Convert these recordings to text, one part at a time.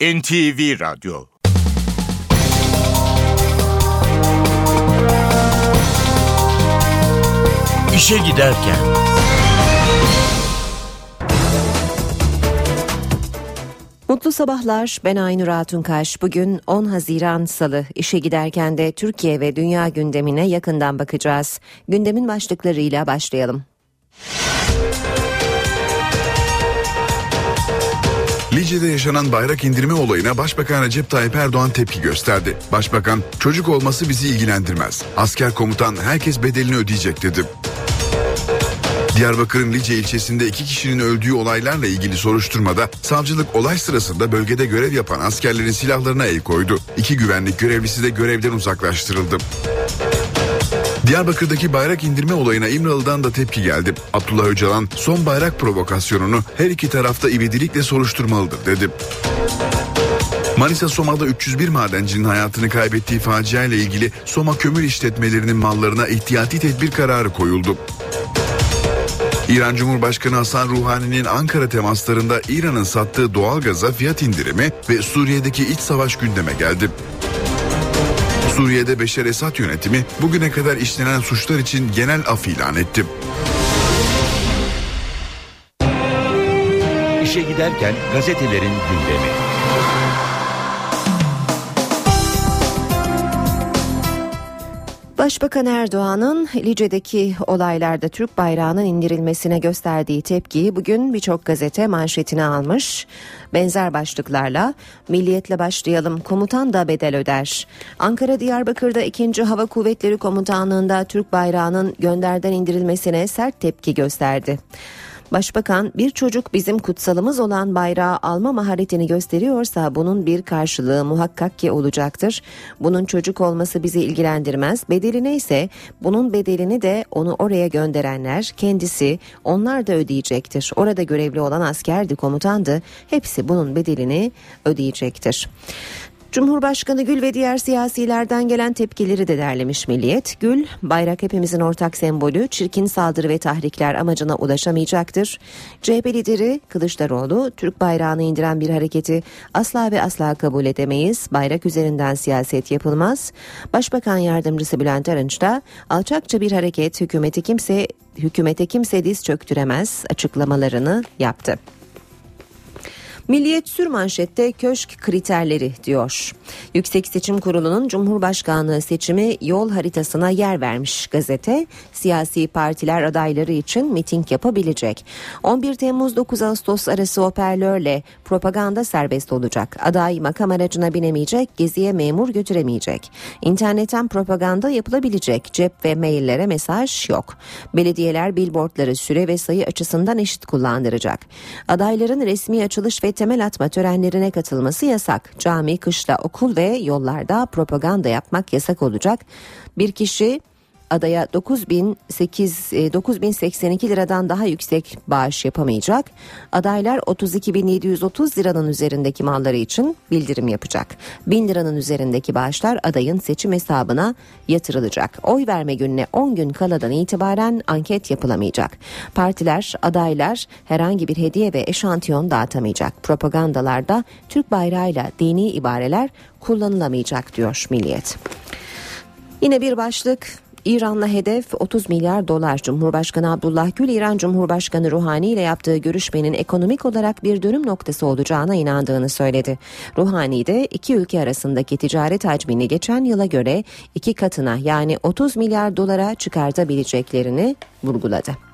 NTV Radyo İşe Giderken Mutlu sabahlar. Ben Aynur Altunkaş. Bugün 10 Haziran Salı. İşe giderken de Türkiye ve dünya gündemine yakından bakacağız. Gündemin başlıklarıyla başlayalım. Lice'de yaşanan bayrak indirme olayına Başbakan Recep Tayyip Erdoğan tepki gösterdi. Başbakan, çocuk olması bizi ilgilendirmez. Asker komutan herkes bedelini ödeyecek dedi. Diyarbakır'ın Lice ilçesinde iki kişinin öldüğü olaylarla ilgili soruşturmada savcılık olay sırasında bölgede görev yapan askerlerin silahlarına el koydu. İki güvenlik görevlisi de görevden uzaklaştırıldı. Diyarbakır'daki bayrak indirme olayına İmralı'dan da tepki geldi. Abdullah Öcalan son bayrak provokasyonunu her iki tarafta ivedilikle soruşturmalıdır dedi. Manisa Soma'da 301 madencinin hayatını kaybettiği facia ile ilgili Soma kömür işletmelerinin mallarına ihtiyati tedbir kararı koyuldu. İran Cumhurbaşkanı Hasan Ruhani'nin Ankara temaslarında İran'ın sattığı doğalgaza fiyat indirimi ve Suriye'deki iç savaş gündeme geldi. Suriye'de Beşer Esad yönetimi bugüne kadar işlenen suçlar için genel af ilan etti. İşe Giderken gazetelerin gündemi Başbakan Erdoğan'ın Lice'deki olaylarda Türk bayrağının indirilmesine gösterdiği tepkiyi bugün birçok gazete manşetine almış. Benzer başlıklarla Milliyetle başlayalım komutan da bedel öder. Ankara Diyarbakır'da 2. Hava Kuvvetleri Komutanlığı'nda Türk bayrağının gönderden indirilmesine sert tepki gösterdi. Başbakan bir çocuk bizim kutsalımız olan bayrağı alma maharetini gösteriyorsa bunun bir karşılığı muhakkak ki olacaktır. Bunun çocuk olması bizi ilgilendirmez. Bedeli neyse bunun bedelini de onu oraya gönderenler kendisi onlar da ödeyecektir. Orada görevli olan askerdi komutandı hepsi bunun bedelini ödeyecektir. Cumhurbaşkanı Gül ve diğer siyasilerden gelen tepkileri de derlemiş Milliyet. Gül, bayrak hepimizin ortak sembolü, çirkin saldırı ve tahrikler amacına ulaşamayacaktır. CHP lideri Kılıçdaroğlu, Türk bayrağını indiren bir hareketi asla ve asla kabul edemeyiz. Bayrak üzerinden siyaset yapılmaz. Başbakan Yardımcısı Bülent Arınç da alçakça bir hareket hükümeti kimse hükümete kimse diz çöktüremez açıklamalarını yaptı. Milliyet sürmanşette köşk kriterleri diyor. Yüksek Seçim Kurulu'nun Cumhurbaşkanlığı seçimi yol haritasına yer vermiş gazete. Siyasi partiler adayları için miting yapabilecek. 11 Temmuz 9 Ağustos arası hoparlörle propaganda serbest olacak. Aday makam aracına binemeyecek, geziye memur götüremeyecek. İnternetten propaganda yapılabilecek. Cep ve maillere mesaj yok. Belediyeler billboardları süre ve sayı açısından eşit kullandıracak. Adayların resmi açılış ve temel atma törenlerine katılması yasak. Cami, kışla, okul ve yollarda propaganda yapmak yasak olacak. Bir kişi adaya 9008 9082 e, liradan daha yüksek bağış yapamayacak. Adaylar 32.730 liranın üzerindeki malları için bildirim yapacak. 1000 liranın üzerindeki bağışlar adayın seçim hesabına yatırılacak. Oy verme gününe 10 gün kaladan itibaren anket yapılamayacak. Partiler, adaylar herhangi bir hediye ve eşantiyon dağıtamayacak. Propagandalarda Türk bayrağıyla dini ibareler kullanılamayacak diyor Milliyet. Yine bir başlık İran'la hedef 30 milyar dolar. Cumhurbaşkanı Abdullah Gül, İran Cumhurbaşkanı Ruhani ile yaptığı görüşmenin ekonomik olarak bir dönüm noktası olacağına inandığını söyledi. Ruhani de iki ülke arasındaki ticaret hacmini geçen yıla göre iki katına yani 30 milyar dolara çıkartabileceklerini vurguladı.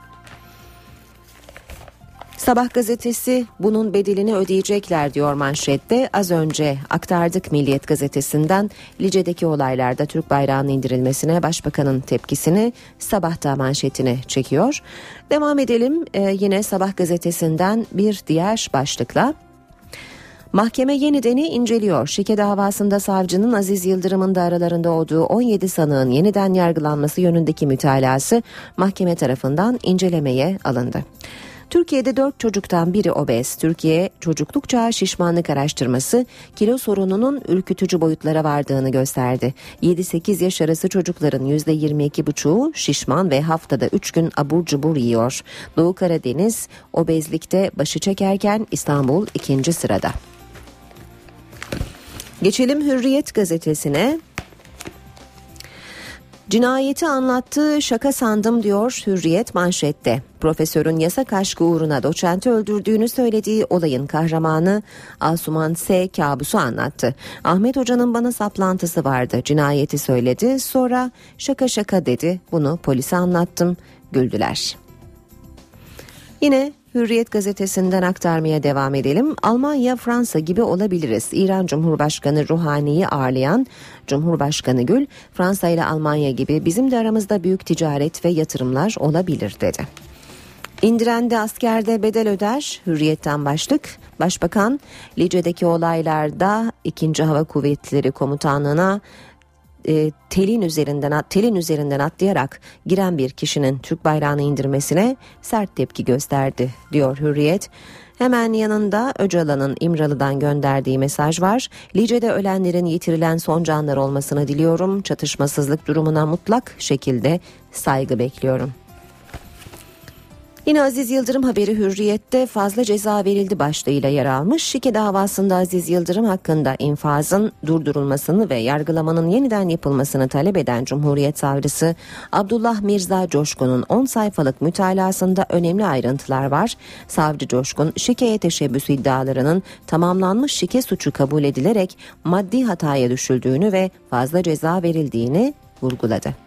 Sabah gazetesi bunun bedelini ödeyecekler diyor manşette. Az önce aktardık Milliyet gazetesinden Lice'deki olaylarda Türk bayrağının indirilmesine başbakanın tepkisini sabahta manşetine çekiyor. Devam edelim ee, yine sabah gazetesinden bir diğer başlıkla. Mahkeme yenideni inceliyor. Şike davasında savcının Aziz Yıldırım'ın da aralarında olduğu 17 sanığın yeniden yargılanması yönündeki mütalası mahkeme tarafından incelemeye alındı. Türkiye'de 4 çocuktan biri obez. Türkiye çocukluk çağı şişmanlık araştırması kilo sorununun ürkütücü boyutlara vardığını gösterdi. 7-8 yaş arası çocukların %22,5'u şişman ve haftada 3 gün abur cubur yiyor. Doğu Karadeniz obezlikte başı çekerken İstanbul ikinci sırada. Geçelim Hürriyet gazetesine. Cinayeti anlattığı şaka sandım diyor Hürriyet manşette. Profesörün yasak aşkı uğruna doçenti öldürdüğünü söylediği olayın kahramanı Asuman S. kabusu anlattı. Ahmet Hoca'nın bana saplantısı vardı. Cinayeti söyledi. Sonra şaka şaka dedi. Bunu polise anlattım. Güldüler. Yine Hürriyet gazetesinden aktarmaya devam edelim. Almanya, Fransa gibi olabiliriz. İran Cumhurbaşkanı Ruhani'yi ağırlayan Cumhurbaşkanı Gül, Fransa ile Almanya gibi bizim de aramızda büyük ticaret ve yatırımlar olabilir dedi. İndirendi askerde bedel öder. Hürriyetten başlık. Başbakan Lice'deki olaylarda 2. Hava Kuvvetleri Komutanlığı'na e, telin üzerinden telin üzerinden atlayarak giren bir kişinin Türk bayrağını indirmesine sert tepki gösterdi diyor Hürriyet. Hemen yanında Öcalan'ın İmralı'dan gönderdiği mesaj var. Lice'de ölenlerin yitirilen son canlar olmasını diliyorum. Çatışmasızlık durumuna mutlak şekilde saygı bekliyorum. Yine Aziz Yıldırım haberi Hürriyet'te fazla ceza verildi başlığıyla yer almış. Şike davasında Aziz Yıldırım hakkında infazın durdurulmasını ve yargılamanın yeniden yapılmasını talep eden Cumhuriyet Savcısı Abdullah Mirza Coşkun'un 10 sayfalık mütalasında önemli ayrıntılar var. Savcı Coşkun şikeye teşebbüsü iddialarının tamamlanmış şike suçu kabul edilerek maddi hataya düşüldüğünü ve fazla ceza verildiğini vurguladı.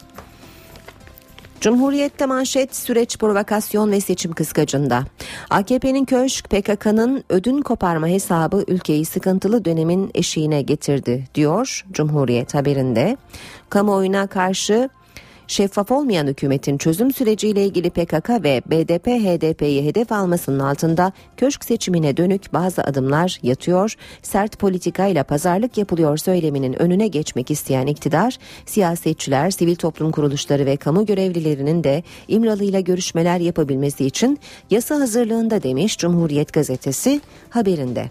Cumhuriyette manşet süreç provokasyon ve seçim kıskacında. AKP'nin köşk PKK'nın ödün koparma hesabı ülkeyi sıkıntılı dönemin eşiğine getirdi diyor Cumhuriyet haberinde. Kamuoyuna karşı şeffaf olmayan hükümetin çözüm süreciyle ilgili PKK ve BDP HDP'yi hedef almasının altında köşk seçimine dönük bazı adımlar yatıyor. Sert politikayla pazarlık yapılıyor söyleminin önüne geçmek isteyen iktidar, siyasetçiler, sivil toplum kuruluşları ve kamu görevlilerinin de İmralı ile görüşmeler yapabilmesi için yasa hazırlığında demiş Cumhuriyet gazetesi haberinde.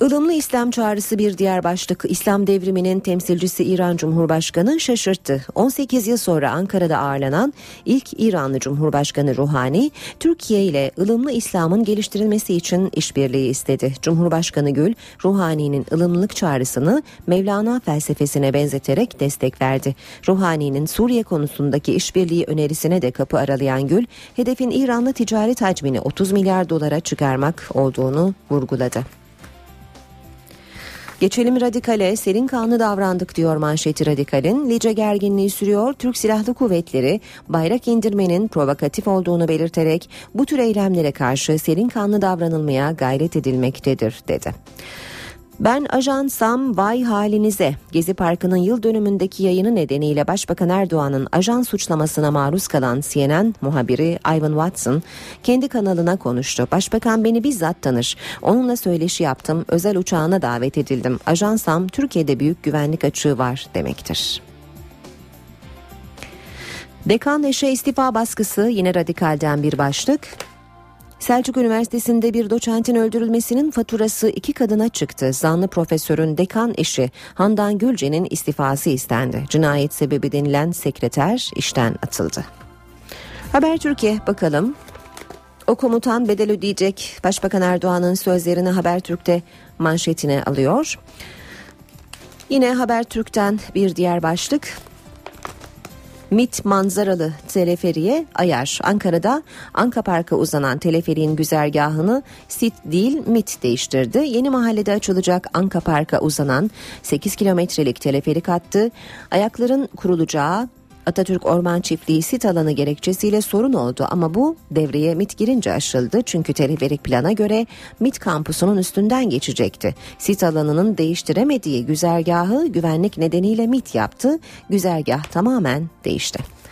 Ilımlı İslam çağrısı bir diğer başlık. İslam devriminin temsilcisi İran Cumhurbaşkanı şaşırttı. 18 yıl sonra Ankara'da ağırlanan ilk İranlı Cumhurbaşkanı Ruhani, Türkiye ile ılımlı İslam'ın geliştirilmesi için işbirliği istedi. Cumhurbaşkanı Gül, Ruhani'nin ılımlılık çağrısını Mevlana felsefesine benzeterek destek verdi. Ruhani'nin Suriye konusundaki işbirliği önerisine de kapı aralayan Gül, hedefin İran'la ticaret hacmini 30 milyar dolara çıkarmak olduğunu vurguladı. Geçelim radikale serin kanlı davrandık diyor manşeti radikalin. Lice gerginliği sürüyor. Türk Silahlı Kuvvetleri bayrak indirmenin provokatif olduğunu belirterek bu tür eylemlere karşı serin kanlı davranılmaya gayret edilmektedir dedi. Ben ajansam vay halinize. Gezi Parkı'nın yıl dönümündeki yayını nedeniyle Başbakan Erdoğan'ın ajan suçlamasına maruz kalan CNN muhabiri Ivan Watson kendi kanalına konuştu. Başbakan beni bizzat tanır. Onunla söyleşi yaptım. Özel uçağına davet edildim. Ajansam Türkiye'de büyük güvenlik açığı var demektir. Dekan eşe istifa baskısı yine radikalden bir başlık. Selçuk Üniversitesi'nde bir doçentin öldürülmesinin faturası iki kadına çıktı. Zanlı profesörün dekan eşi Handan Gülce'nin istifası istendi. Cinayet sebebi denilen sekreter işten atıldı. Haber Türkiye bakalım. O komutan bedel ödeyecek. Başbakan Erdoğan'ın sözlerini Habertürk'te manşetine alıyor. Yine Habertürk'ten bir diğer başlık. MIT manzaralı teleferiye ayar. Ankara'da Anka Park'a uzanan teleferiğin güzergahını SIT değil MIT değiştirdi. Yeni mahallede açılacak Anka Park'a uzanan 8 kilometrelik teleferik hattı ayakların kurulacağı Atatürk Orman Çiftliği sit alanı gerekçesiyle sorun oldu ama bu devreye MIT girince aşıldı. Çünkü teleferik plana göre MIT kampusunun üstünden geçecekti. Sit alanının değiştiremediği güzergahı güvenlik nedeniyle MIT yaptı. Güzergah tamamen değişti.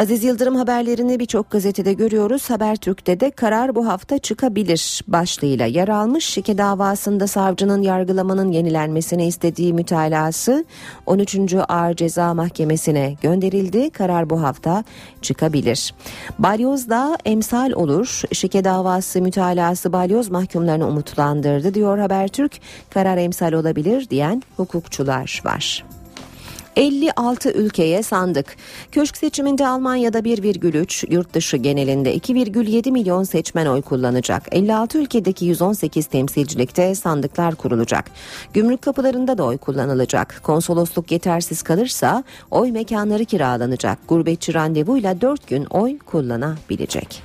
Aziz Yıldırım haberlerini birçok gazetede görüyoruz. Habertürk'te de karar bu hafta çıkabilir başlığıyla yer almış. Şike davasında savcının yargılamanın yenilenmesini istediği mütalası 13. Ağır Ceza Mahkemesi'ne gönderildi. Karar bu hafta çıkabilir. Balyoz'da emsal olur. Şike davası mütalası balyoz mahkumlarını umutlandırdı diyor Habertürk. Karar emsal olabilir diyen hukukçular var. 56 ülkeye sandık. Köşk seçiminde Almanya'da 1,3, yurt dışı genelinde 2,7 milyon seçmen oy kullanacak. 56 ülkedeki 118 temsilcilikte sandıklar kurulacak. Gümrük kapılarında da oy kullanılacak. Konsolosluk yetersiz kalırsa oy mekanları kiralanacak. Gurbetçi randevuyla 4 gün oy kullanabilecek.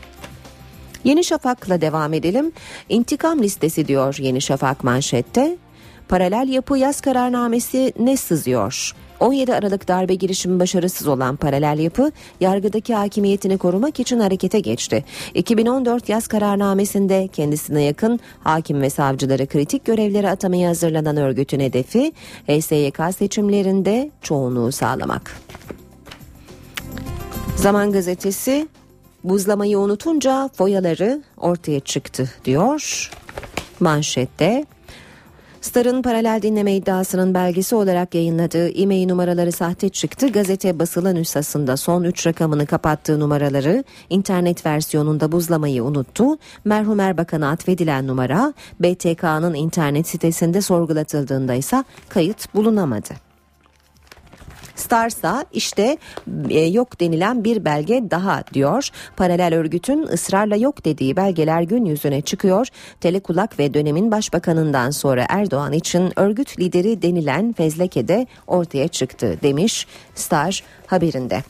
Yeni Şafak'la devam edelim. İntikam listesi diyor Yeni Şafak manşette. Paralel yapı yaz kararnamesi ne sızıyor? 17 Aralık darbe girişimi başarısız olan paralel yapı yargıdaki hakimiyetini korumak için harekete geçti. 2014 yaz kararnamesinde kendisine yakın hakim ve savcıları kritik görevlere atamaya hazırlanan örgütün hedefi HSYK seçimlerinde çoğunluğu sağlamak. Zaman gazetesi buzlamayı unutunca foyaları ortaya çıktı diyor manşette. Star'ın paralel dinleme iddiasının belgesi olarak yayınladığı e-mail numaraları sahte çıktı. Gazete basılı nüshasında son 3 rakamını kapattığı numaraları internet versiyonunda buzlamayı unuttu. Merhum Erbakan'a atfedilen numara BTK'nın internet sitesinde sorgulatıldığında ise kayıt bulunamadı. Starsa işte e, yok denilen bir belge daha diyor. Paralel örgütün ısrarla yok dediği belgeler gün yüzüne çıkıyor. Telekulak ve dönemin başbakanından sonra Erdoğan için örgüt lideri denilen fezleke de ortaya çıktı demiş Star haberinde.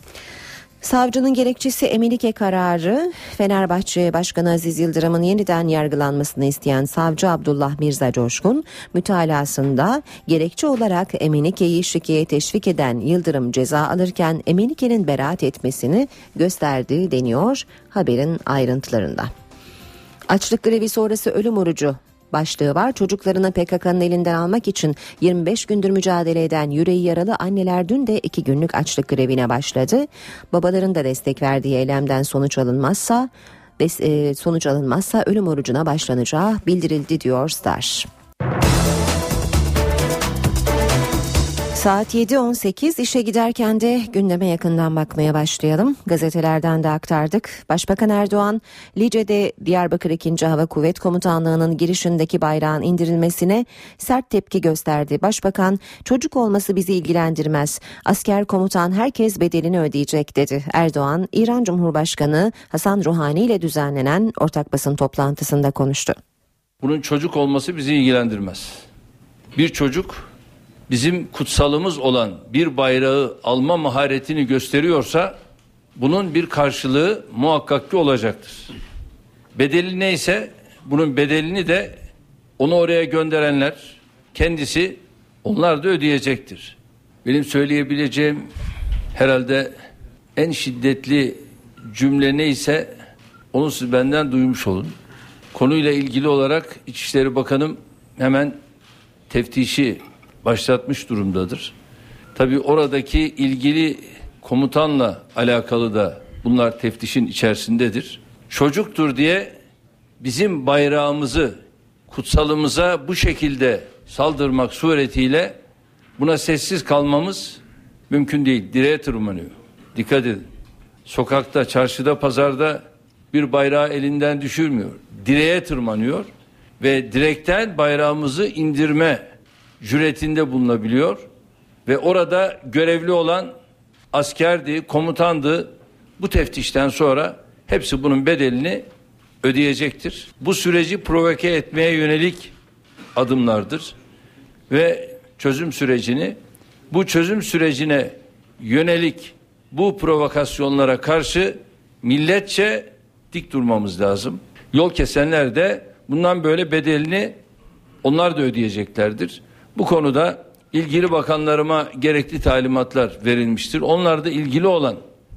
Savcının gerekçesi Emelike kararı Fenerbahçe Başkanı Aziz Yıldırım'ın yeniden yargılanmasını isteyen savcı Abdullah Mirza Coşkun mütalasında gerekçe olarak Emenike'yi şikeye teşvik eden Yıldırım ceza alırken Emenike'nin beraat etmesini gösterdiği deniyor haberin ayrıntılarında. Açlık grevi sonrası ölüm orucu başlığı var. Çocuklarını PKK'nın elinden almak için 25 gündür mücadele eden yüreği yaralı anneler dün de 2 günlük açlık grevine başladı. Babaların da destek verdiği eylemden sonuç alınmazsa e, sonuç alınmazsa ölüm orucuna başlanacağı bildirildi diyor Star. Saat 7.18 işe giderken de gündeme yakından bakmaya başlayalım. Gazetelerden de aktardık. Başbakan Erdoğan, Lice'de Diyarbakır 2. Hava Kuvvet Komutanlığı'nın girişindeki bayrağın indirilmesine sert tepki gösterdi. Başbakan, çocuk olması bizi ilgilendirmez. Asker komutan herkes bedelini ödeyecek dedi. Erdoğan, İran Cumhurbaşkanı Hasan Ruhani ile düzenlenen ortak basın toplantısında konuştu. Bunun çocuk olması bizi ilgilendirmez. Bir çocuk bizim kutsalımız olan bir bayrağı alma maharetini gösteriyorsa bunun bir karşılığı muhakkak ki olacaktır. Bedeli neyse bunun bedelini de onu oraya gönderenler kendisi onlar da ödeyecektir. Benim söyleyebileceğim herhalde en şiddetli cümle neyse onu siz benden duymuş olun. Konuyla ilgili olarak İçişleri Bakanım hemen teftişi başlatmış durumdadır. Tabi oradaki ilgili komutanla alakalı da bunlar teftişin içerisindedir. Çocuktur diye bizim bayrağımızı kutsalımıza bu şekilde saldırmak suretiyle buna sessiz kalmamız mümkün değil. Direğe tırmanıyor. Dikkat edin. Sokakta, çarşıda, pazarda bir bayrağı elinden düşürmüyor. Direğe tırmanıyor ve direkten bayrağımızı indirme cüretinde bulunabiliyor ve orada görevli olan askerdi, komutandı. Bu teftişten sonra hepsi bunun bedelini ödeyecektir. Bu süreci provoke etmeye yönelik adımlardır ve çözüm sürecini bu çözüm sürecine yönelik bu provokasyonlara karşı milletçe dik durmamız lazım. Yol kesenler de bundan böyle bedelini onlar da ödeyeceklerdir. Bu konuda ilgili bakanlarıma gerekli talimatlar verilmiştir. Onlar da ilgili olan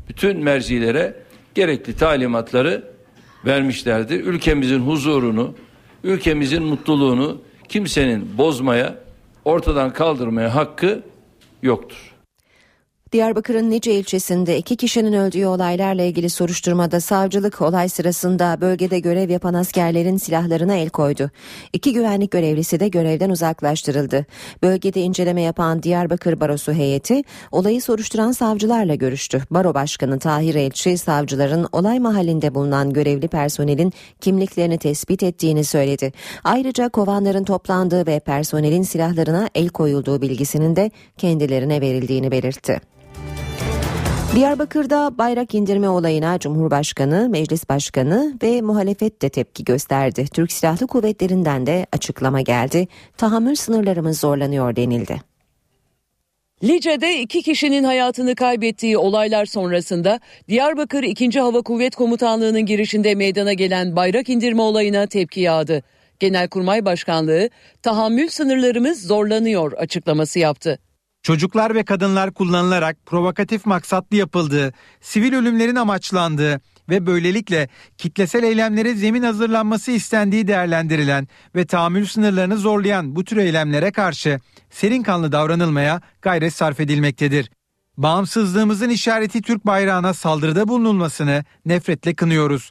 bütün mercilere gerekli talimatları vermişlerdir. Ülkemizin huzurunu, ülkemizin mutluluğunu kimsenin bozmaya, ortadan kaldırmaya hakkı yoktur. Diyarbakır'ın Nice ilçesinde iki kişinin öldüğü olaylarla ilgili soruşturmada savcılık olay sırasında bölgede görev yapan askerlerin silahlarına el koydu. İki güvenlik görevlisi de görevden uzaklaştırıldı. Bölgede inceleme yapan Diyarbakır Barosu heyeti olayı soruşturan savcılarla görüştü. Baro Başkanı Tahir Elçi savcıların olay mahallinde bulunan görevli personelin kimliklerini tespit ettiğini söyledi. Ayrıca kovanların toplandığı ve personelin silahlarına el koyulduğu bilgisinin de kendilerine verildiğini belirtti. Diyarbakır'da bayrak indirme olayına Cumhurbaşkanı, Meclis Başkanı ve muhalefet de tepki gösterdi. Türk Silahlı Kuvvetleri'nden de açıklama geldi. Tahammül sınırlarımız zorlanıyor denildi. Lice'de iki kişinin hayatını kaybettiği olaylar sonrasında Diyarbakır 2. Hava Kuvvet Komutanlığı'nın girişinde meydana gelen bayrak indirme olayına tepki yağdı. Genelkurmay Başkanlığı tahammül sınırlarımız zorlanıyor açıklaması yaptı. Çocuklar ve kadınlar kullanılarak provokatif maksatlı yapıldığı, sivil ölümlerin amaçlandığı ve böylelikle kitlesel eylemlere zemin hazırlanması istendiği değerlendirilen ve tahammül sınırlarını zorlayan bu tür eylemlere karşı serin kanlı davranılmaya gayret sarf edilmektedir. Bağımsızlığımızın işareti Türk bayrağına saldırıda bulunulmasını nefretle kınıyoruz.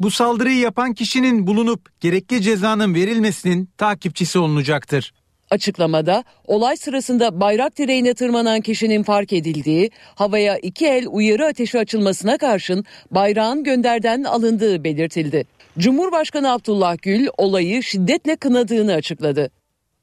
Bu saldırıyı yapan kişinin bulunup gerekli cezanın verilmesinin takipçisi olunacaktır. Açıklamada olay sırasında bayrak direğine tırmanan kişinin fark edildiği, havaya iki el uyarı ateşi açılmasına karşın bayrağın gönderden alındığı belirtildi. Cumhurbaşkanı Abdullah Gül olayı şiddetle kınadığını açıkladı.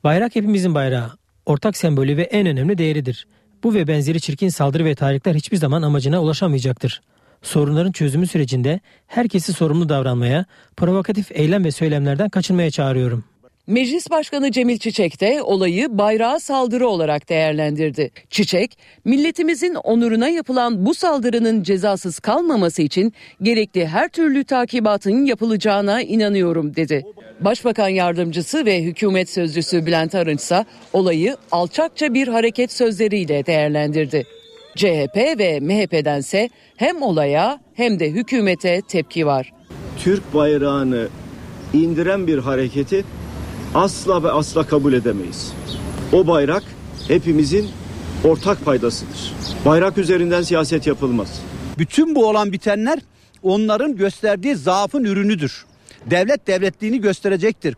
Bayrak hepimizin bayrağı, ortak sembolü ve en önemli değeridir. Bu ve benzeri çirkin saldırı ve tahrikler hiçbir zaman amacına ulaşamayacaktır. Sorunların çözümü sürecinde herkesi sorumlu davranmaya, provokatif eylem ve söylemlerden kaçınmaya çağırıyorum. Meclis Başkanı Cemil Çiçek de olayı bayrağa saldırı olarak değerlendirdi. Çiçek, milletimizin onuruna yapılan bu saldırının cezasız kalmaması için gerekli her türlü takibatın yapılacağına inanıyorum dedi. Başbakan yardımcısı ve hükümet sözcüsü Bülent Arınç ise olayı alçakça bir hareket sözleriyle değerlendirdi. CHP ve MHP'dense hem olaya hem de hükümete tepki var. Türk bayrağını indiren bir hareketi asla ve asla kabul edemeyiz. O bayrak hepimizin ortak paydasıdır. Bayrak üzerinden siyaset yapılmaz. Bütün bu olan bitenler onların gösterdiği zaafın ürünüdür. Devlet devletliğini gösterecektir.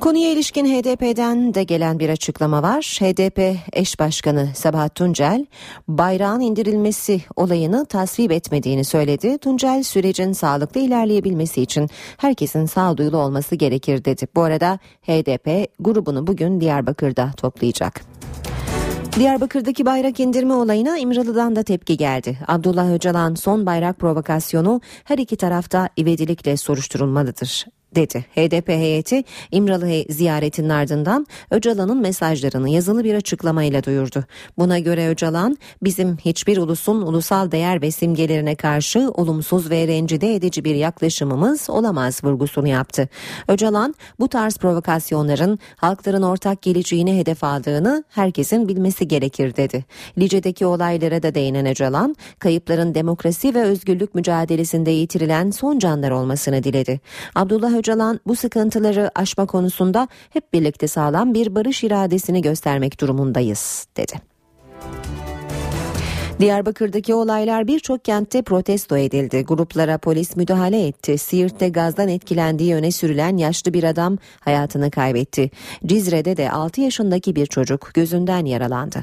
Konuya ilişkin HDP'den de gelen bir açıklama var. HDP eş başkanı Sabahat Tuncel, bayrağın indirilmesi olayını tasvip etmediğini söyledi. Tuncel sürecin sağlıklı ilerleyebilmesi için herkesin sağduyulu olması gerekir dedi. Bu arada HDP grubunu bugün Diyarbakır'da toplayacak. Diyarbakır'daki bayrak indirme olayına İmralı'dan da tepki geldi. Abdullah Öcalan son bayrak provokasyonu her iki tarafta ivedilikle soruşturulmalıdır dedi. HDP heyeti İmralı ziyaretinin ardından Öcalan'ın mesajlarını yazılı bir açıklamayla duyurdu. Buna göre Öcalan bizim hiçbir ulusun ulusal değer ve simgelerine karşı olumsuz ve rencide edici bir yaklaşımımız olamaz vurgusunu yaptı. Öcalan bu tarz provokasyonların halkların ortak geleceğini hedef aldığını herkesin bilmesi gerekir dedi. Lice'deki olaylara da değinen Öcalan kayıpların demokrasi ve özgürlük mücadelesinde yitirilen son canlar olmasını diledi. Abdullah Öcalan bu sıkıntıları aşma konusunda hep birlikte sağlam bir barış iradesini göstermek durumundayız dedi. Diyarbakır'daki olaylar birçok kentte protesto edildi. Gruplara polis müdahale etti. Siirt'te gazdan etkilendiği öne sürülen yaşlı bir adam hayatını kaybetti. Cizre'de de 6 yaşındaki bir çocuk gözünden yaralandı.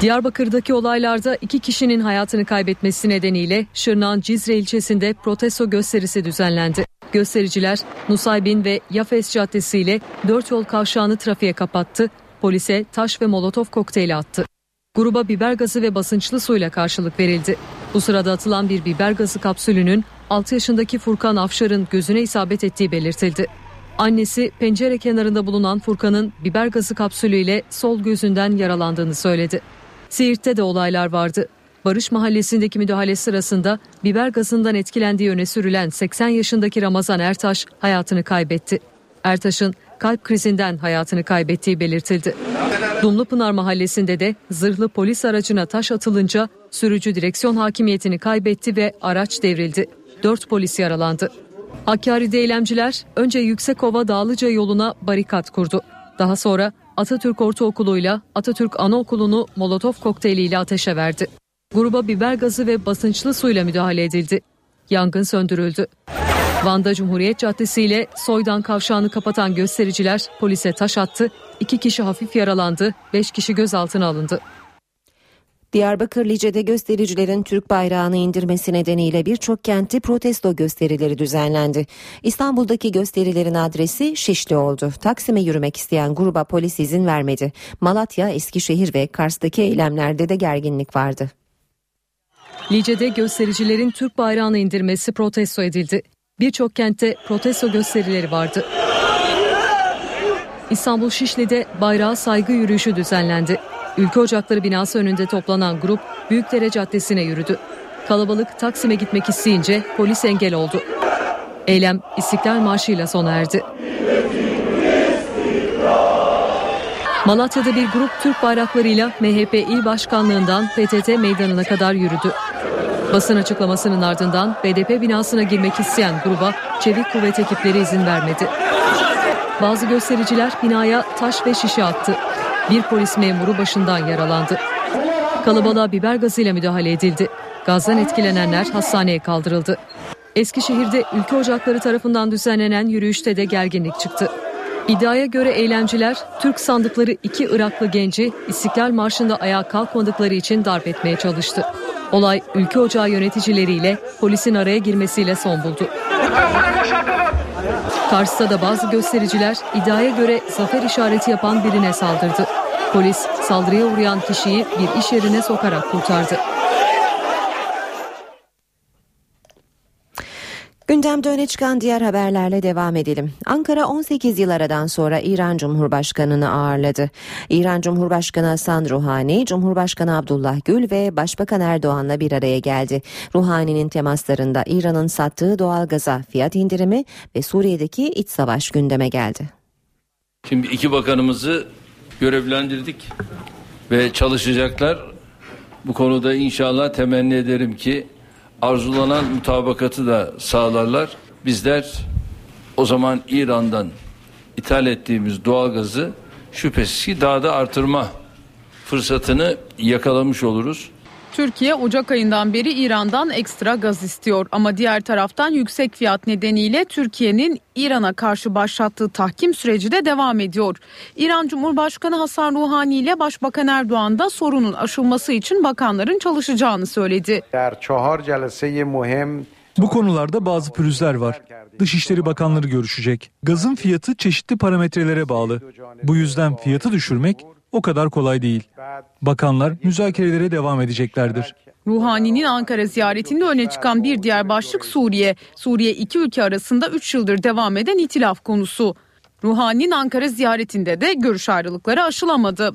Diyarbakır'daki olaylarda iki kişinin hayatını kaybetmesi nedeniyle Şırnak'ın Cizre ilçesinde protesto gösterisi düzenlendi. Göstericiler Nusaybin ve Yafes Caddesi ile dört yol kavşağını trafiğe kapattı, polise taş ve molotof kokteyli attı. Gruba biber gazı ve basınçlı suyla karşılık verildi. Bu sırada atılan bir biber gazı kapsülünün 6 yaşındaki Furkan Afşar'ın gözüne isabet ettiği belirtildi. Annesi pencere kenarında bulunan Furkan'ın biber gazı kapsülüyle sol gözünden yaralandığını söyledi. Siirt'te de olaylar vardı. Barış Mahallesi'ndeki müdahale sırasında biber gazından etkilendiği öne sürülen 80 yaşındaki Ramazan Ertaş hayatını kaybetti. Ertaş'ın kalp krizinden hayatını kaybettiği belirtildi. Dumlupınar Mahallesi'nde de zırhlı polis aracına taş atılınca sürücü direksiyon hakimiyetini kaybetti ve araç devrildi. Dört polis yaralandı. Hakkari'de eylemciler önce Yüksekova Dağlıca yoluna barikat kurdu. Daha sonra Atatürk Ortaokulu'yla Atatürk Anaokulu'nu Molotof kokteyliyle ateşe verdi. Gruba biber gazı ve basınçlı suyla müdahale edildi. Yangın söndürüldü. Van'da Cumhuriyet Caddesi ile Soydan kavşağını kapatan göstericiler polise taş attı. İki kişi hafif yaralandı, beş kişi gözaltına alındı. Diyarbakır Lice'de göstericilerin Türk bayrağını indirmesi nedeniyle birçok kentte protesto gösterileri düzenlendi. İstanbul'daki gösterilerin adresi Şişli oldu. Taksim'e yürümek isteyen gruba polis izin vermedi. Malatya, Eskişehir ve Kars'taki eylemlerde de gerginlik vardı. Lice'de göstericilerin Türk bayrağını indirmesi protesto edildi. Birçok kentte protesto gösterileri vardı. İstanbul Şişli'de bayrağa saygı yürüyüşü düzenlendi. Ülke Ocakları binası önünde toplanan grup Büyükdere Caddesi'ne yürüdü. Kalabalık Taksim'e gitmek isteyince polis engel oldu. Eylem İstiklal Marşı'yla sona erdi. Malatya'da bir grup Türk bayraklarıyla MHP il başkanlığından PTT meydanına kadar yürüdü. Basın açıklamasının ardından BDP binasına girmek isteyen gruba çevik kuvvet ekipleri izin vermedi. Bazı göstericiler binaya taş ve şişe attı. Bir polis memuru başından yaralandı. Kalabalığa biber gazıyla müdahale edildi. Gazdan etkilenenler hastaneye kaldırıldı. Eskişehir'de ülke ocakları tarafından düzenlenen yürüyüşte de gerginlik çıktı. İddiaya göre eylemciler Türk sandıkları iki Iraklı genci İstiklal Marşı'nda ayağa kalkmadıkları için darp etmeye çalıştı. Olay ülke ocağı yöneticileriyle polisin araya girmesiyle son buldu. Kars'ta da bazı göstericiler iddiaya göre zafer işareti yapan birine saldırdı. Polis saldırıya uğrayan kişiyi bir iş yerine sokarak kurtardı. Gündemde öne çıkan diğer haberlerle devam edelim. Ankara 18 yıl aradan sonra İran Cumhurbaşkanı'nı ağırladı. İran Cumhurbaşkanı Hasan Ruhani, Cumhurbaşkanı Abdullah Gül ve Başbakan Erdoğan'la bir araya geldi. Ruhani'nin temaslarında İran'ın sattığı doğalgaza fiyat indirimi ve Suriye'deki iç savaş gündeme geldi. Şimdi iki bakanımızı görevlendirdik ve çalışacaklar. Bu konuda inşallah temenni ederim ki arzulanan mutabakatı da sağlarlar. Bizler o zaman İran'dan ithal ettiğimiz doğalgazı şüphesiz ki daha da artırma fırsatını yakalamış oluruz. Türkiye Ocak ayından beri İran'dan ekstra gaz istiyor ama diğer taraftan yüksek fiyat nedeniyle Türkiye'nin İran'a karşı başlattığı tahkim süreci de devam ediyor. İran Cumhurbaşkanı Hasan Ruhani ile Başbakan Erdoğan da sorunun aşılması için bakanların çalışacağını söyledi. Bu konularda bazı pürüzler var. Dışişleri Bakanları görüşecek. Gazın fiyatı çeşitli parametrelere bağlı. Bu yüzden fiyatı düşürmek o kadar kolay değil. Bakanlar müzakerelere devam edeceklerdir. Ruhani'nin Ankara ziyaretinde öne çıkan bir diğer başlık Suriye. Suriye iki ülke arasında 3 yıldır devam eden itilaf konusu. Ruhani'nin Ankara ziyaretinde de görüş ayrılıkları aşılamadı.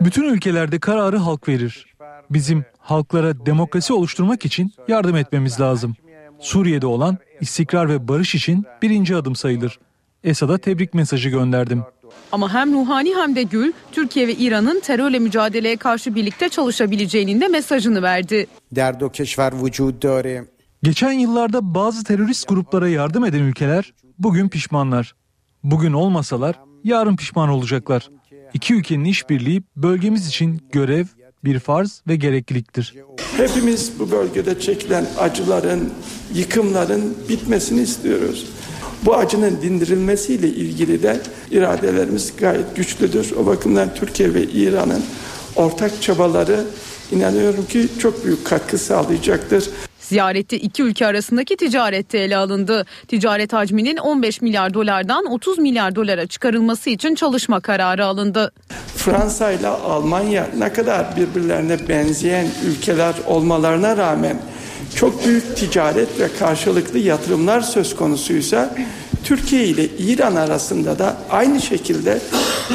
Bütün ülkelerde kararı halk verir. Bizim halklara demokrasi oluşturmak için yardım etmemiz lazım. Suriye'de olan istikrar ve barış için birinci adım sayılır. Esad'a tebrik mesajı gönderdim. Ama hem Ruhani hem de Gül, Türkiye ve İran'ın terörle mücadeleye karşı birlikte çalışabileceğinin de mesajını verdi. Geçen yıllarda bazı terörist gruplara yardım eden ülkeler bugün pişmanlar. Bugün olmasalar yarın pişman olacaklar. İki ülkenin işbirliği bölgemiz için görev, bir farz ve gerekliliktir. Hepimiz bu bölgede çekilen acıların, yıkımların bitmesini istiyoruz. Bu acının dindirilmesiyle ilgili de iradelerimiz gayet güçlüdür. O bakımdan Türkiye ve İran'ın ortak çabaları inanıyorum ki çok büyük katkı sağlayacaktır. Ziyarette iki ülke arasındaki ticarette ele alındı. Ticaret hacminin 15 milyar dolardan 30 milyar dolara çıkarılması için çalışma kararı alındı. Fransa ile Almanya ne kadar birbirlerine benzeyen ülkeler olmalarına rağmen çok büyük ticaret ve karşılıklı yatırımlar söz konusuysa Türkiye ile İran arasında da aynı şekilde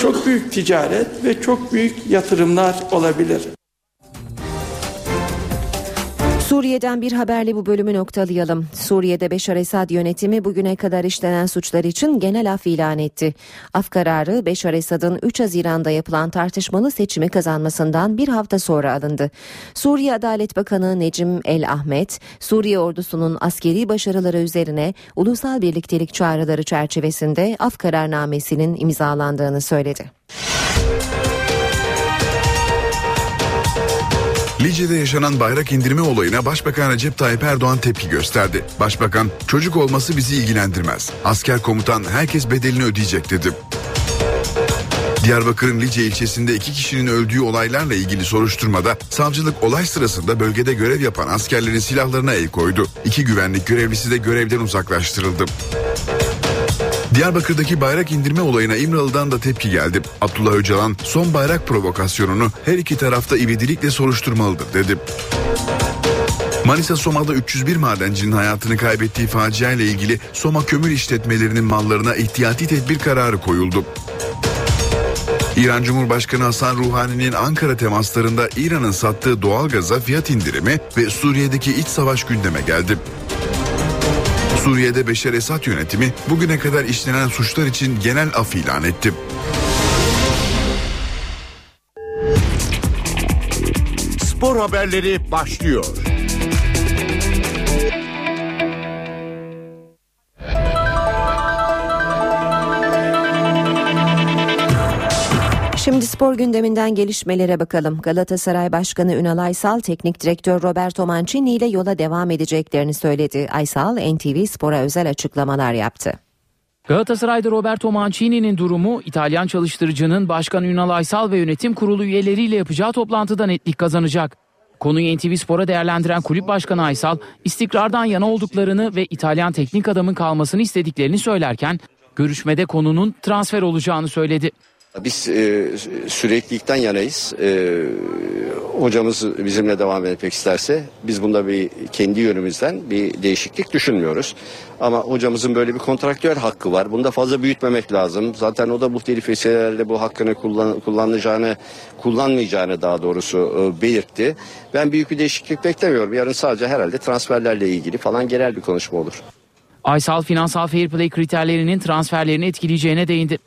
çok büyük ticaret ve çok büyük yatırımlar olabilir. Suriye'den bir haberle bu bölümü noktalayalım. Suriye'de Beşar Esad yönetimi bugüne kadar işlenen suçlar için genel af ilan etti. Af kararı Beşar Esad'ın 3 Haziran'da yapılan tartışmalı seçimi kazanmasından bir hafta sonra alındı. Suriye Adalet Bakanı Necim El Ahmet, Suriye ordusunun askeri başarıları üzerine ulusal birliktelik çağrıları çerçevesinde af kararnamesinin imzalandığını söyledi. Lice'de yaşanan bayrak indirme olayına Başbakan Recep Tayyip Erdoğan tepki gösterdi. Başbakan, çocuk olması bizi ilgilendirmez. Asker komutan herkes bedelini ödeyecek dedi. Diyarbakır'ın Lice ilçesinde iki kişinin öldüğü olaylarla ilgili soruşturmada savcılık olay sırasında bölgede görev yapan askerlerin silahlarına el koydu. İki güvenlik görevlisi de görevden uzaklaştırıldı. Diyarbakır'daki bayrak indirme olayına İmralı'dan da tepki geldi. Abdullah Öcalan son bayrak provokasyonunu her iki tarafta ivedilikle soruşturmalıdır dedi. Manisa Soma'da 301 madencinin hayatını kaybettiği facia ile ilgili Soma kömür işletmelerinin mallarına ihtiyati tedbir kararı koyuldu. İran Cumhurbaşkanı Hasan Ruhani'nin Ankara temaslarında İran'ın sattığı doğalgaza fiyat indirimi ve Suriye'deki iç savaş gündeme geldi. Suriye'de Beşer Esad yönetimi bugüne kadar işlenen suçlar için genel af ilan etti. Spor haberleri başlıyor. Şimdi spor gündeminden gelişmelere bakalım. Galatasaray Başkanı Ünal Aysal, teknik direktör Roberto Mancini ile yola devam edeceklerini söyledi. Aysal, NTV Spor'a özel açıklamalar yaptı. Galatasaray'da Roberto Mancini'nin durumu İtalyan çalıştırıcının Başkan Ünal Aysal ve yönetim kurulu üyeleriyle yapacağı toplantıda netlik kazanacak. Konuyu NTV Spor'a değerlendiren kulüp başkanı Aysal, istikrardan yana olduklarını ve İtalyan teknik adamın kalmasını istediklerini söylerken, görüşmede konunun transfer olacağını söyledi. Biz e, süreklilikten yanayız. E, hocamız bizimle devam etmek isterse biz bunda bir kendi yönümüzden bir değişiklik düşünmüyoruz. Ama hocamızın böyle bir kontraktüel hakkı var. Bunu da fazla büyütmemek lazım. Zaten o da muhtelif vesilelerle bu hakkını kullan, kullanacağını, kullanmayacağını daha doğrusu e, belirtti. Ben büyük bir değişiklik beklemiyorum. Yarın sadece herhalde transferlerle ilgili falan genel bir konuşma olur. Aysal finansal fair play kriterlerinin transferlerini etkileyeceğine değindi.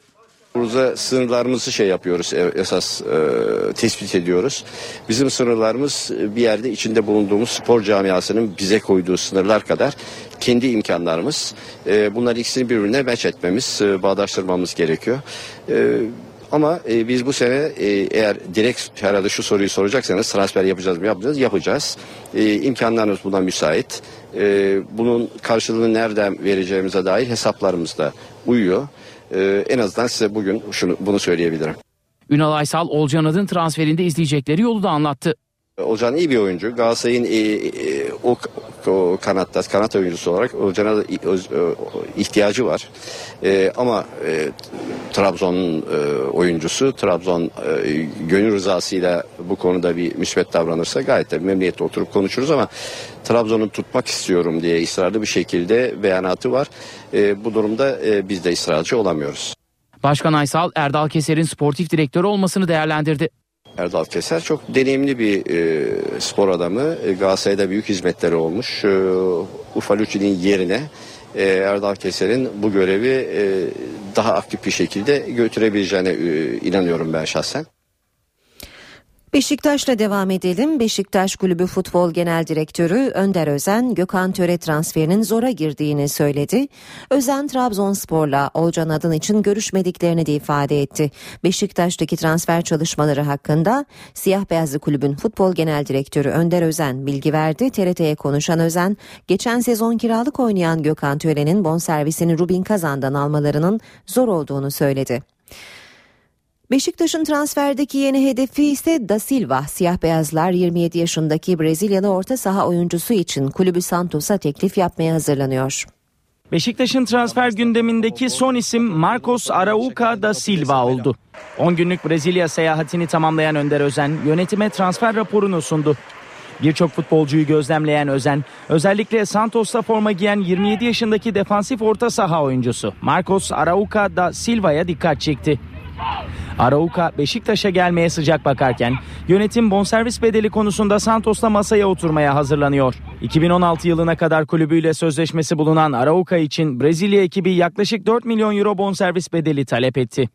Burada sınırlarımızı şey yapıyoruz e, esas e, tespit ediyoruz. Bizim sınırlarımız e, bir yerde içinde bulunduğumuz spor camiasının bize koyduğu sınırlar kadar kendi imkanlarımız. E, bunlar ikisini birbirine meç etmemiz, e, bağdaştırmamız gerekiyor. E, ama e, biz bu sene e, eğer direkt herhalde şu soruyu soracaksanız transfer yapacağız mı yapacağız yapacağız. E, imkanlarımız buna müsait. E, bunun karşılığını nereden vereceğimize dair hesaplarımız da uyuyor. Ee, en azından size bugün şunu bunu söyleyebilirim. Ünal Aysal Olcan Adın transferinde izleyecekleri yolu da anlattı. Olcan iyi bir oyuncu. Galatasaray'ın e, e, o, o kanatta kanat oyuncusu olarak Olcan'a da ihtiyacı var. E, ama e, Trabzon'un e, oyuncusu Trabzon e, gönül rızasıyla bu konuda bir müsbet davranırsa gayet de memnuniyetle oturup konuşuruz ama Trabzon'u tutmak istiyorum diye ısrarlı bir şekilde beyanatı var. E, bu durumda e, biz de ısrarcı olamıyoruz. Başkan Aysal Erdal Keser'in sportif direktör olmasını değerlendirdi. Erdal Keser çok deneyimli bir e, spor adamı. E, Galatasaray'da büyük hizmetleri olmuş. E, Ufalucci'nin yerine e, Erdal Keser'in bu görevi e, daha aktif bir şekilde götürebileceğine e, inanıyorum ben şahsen. Beşiktaş'la devam edelim. Beşiktaş Kulübü Futbol Genel Direktörü Önder Özen, Gökhan Töre transferinin zora girdiğini söyledi. Özen Trabzonspor'la Olcan Adın için görüşmediklerini de ifade etti. Beşiktaş'taki transfer çalışmaları hakkında Siyah Beyazlı Kulübün Futbol Genel Direktörü Önder Özen bilgi verdi. TRT'ye konuşan Özen, geçen sezon kiralık oynayan Gökhan Töre'nin bonservisini Rubin Kazan'dan almalarının zor olduğunu söyledi. Beşiktaş'ın transferdeki yeni hedefi ise Da Silva. Siyah beyazlar 27 yaşındaki Brezilyalı orta saha oyuncusu için kulübü Santos'a teklif yapmaya hazırlanıyor. Beşiktaş'ın transfer gündemindeki son isim Marcos Arauca da Silva oldu. 10 günlük Brezilya seyahatini tamamlayan Önder Özen yönetime transfer raporunu sundu. Birçok futbolcuyu gözlemleyen Özen, özellikle Santos'ta forma giyen 27 yaşındaki defansif orta saha oyuncusu Marcos Arauca da Silva'ya dikkat çekti. Arauca Beşiktaş'a gelmeye sıcak bakarken yönetim bonservis bedeli konusunda Santos'la masaya oturmaya hazırlanıyor. 2016 yılına kadar kulübüyle sözleşmesi bulunan Arauca için Brezilya ekibi yaklaşık 4 milyon euro bonservis bedeli talep etti.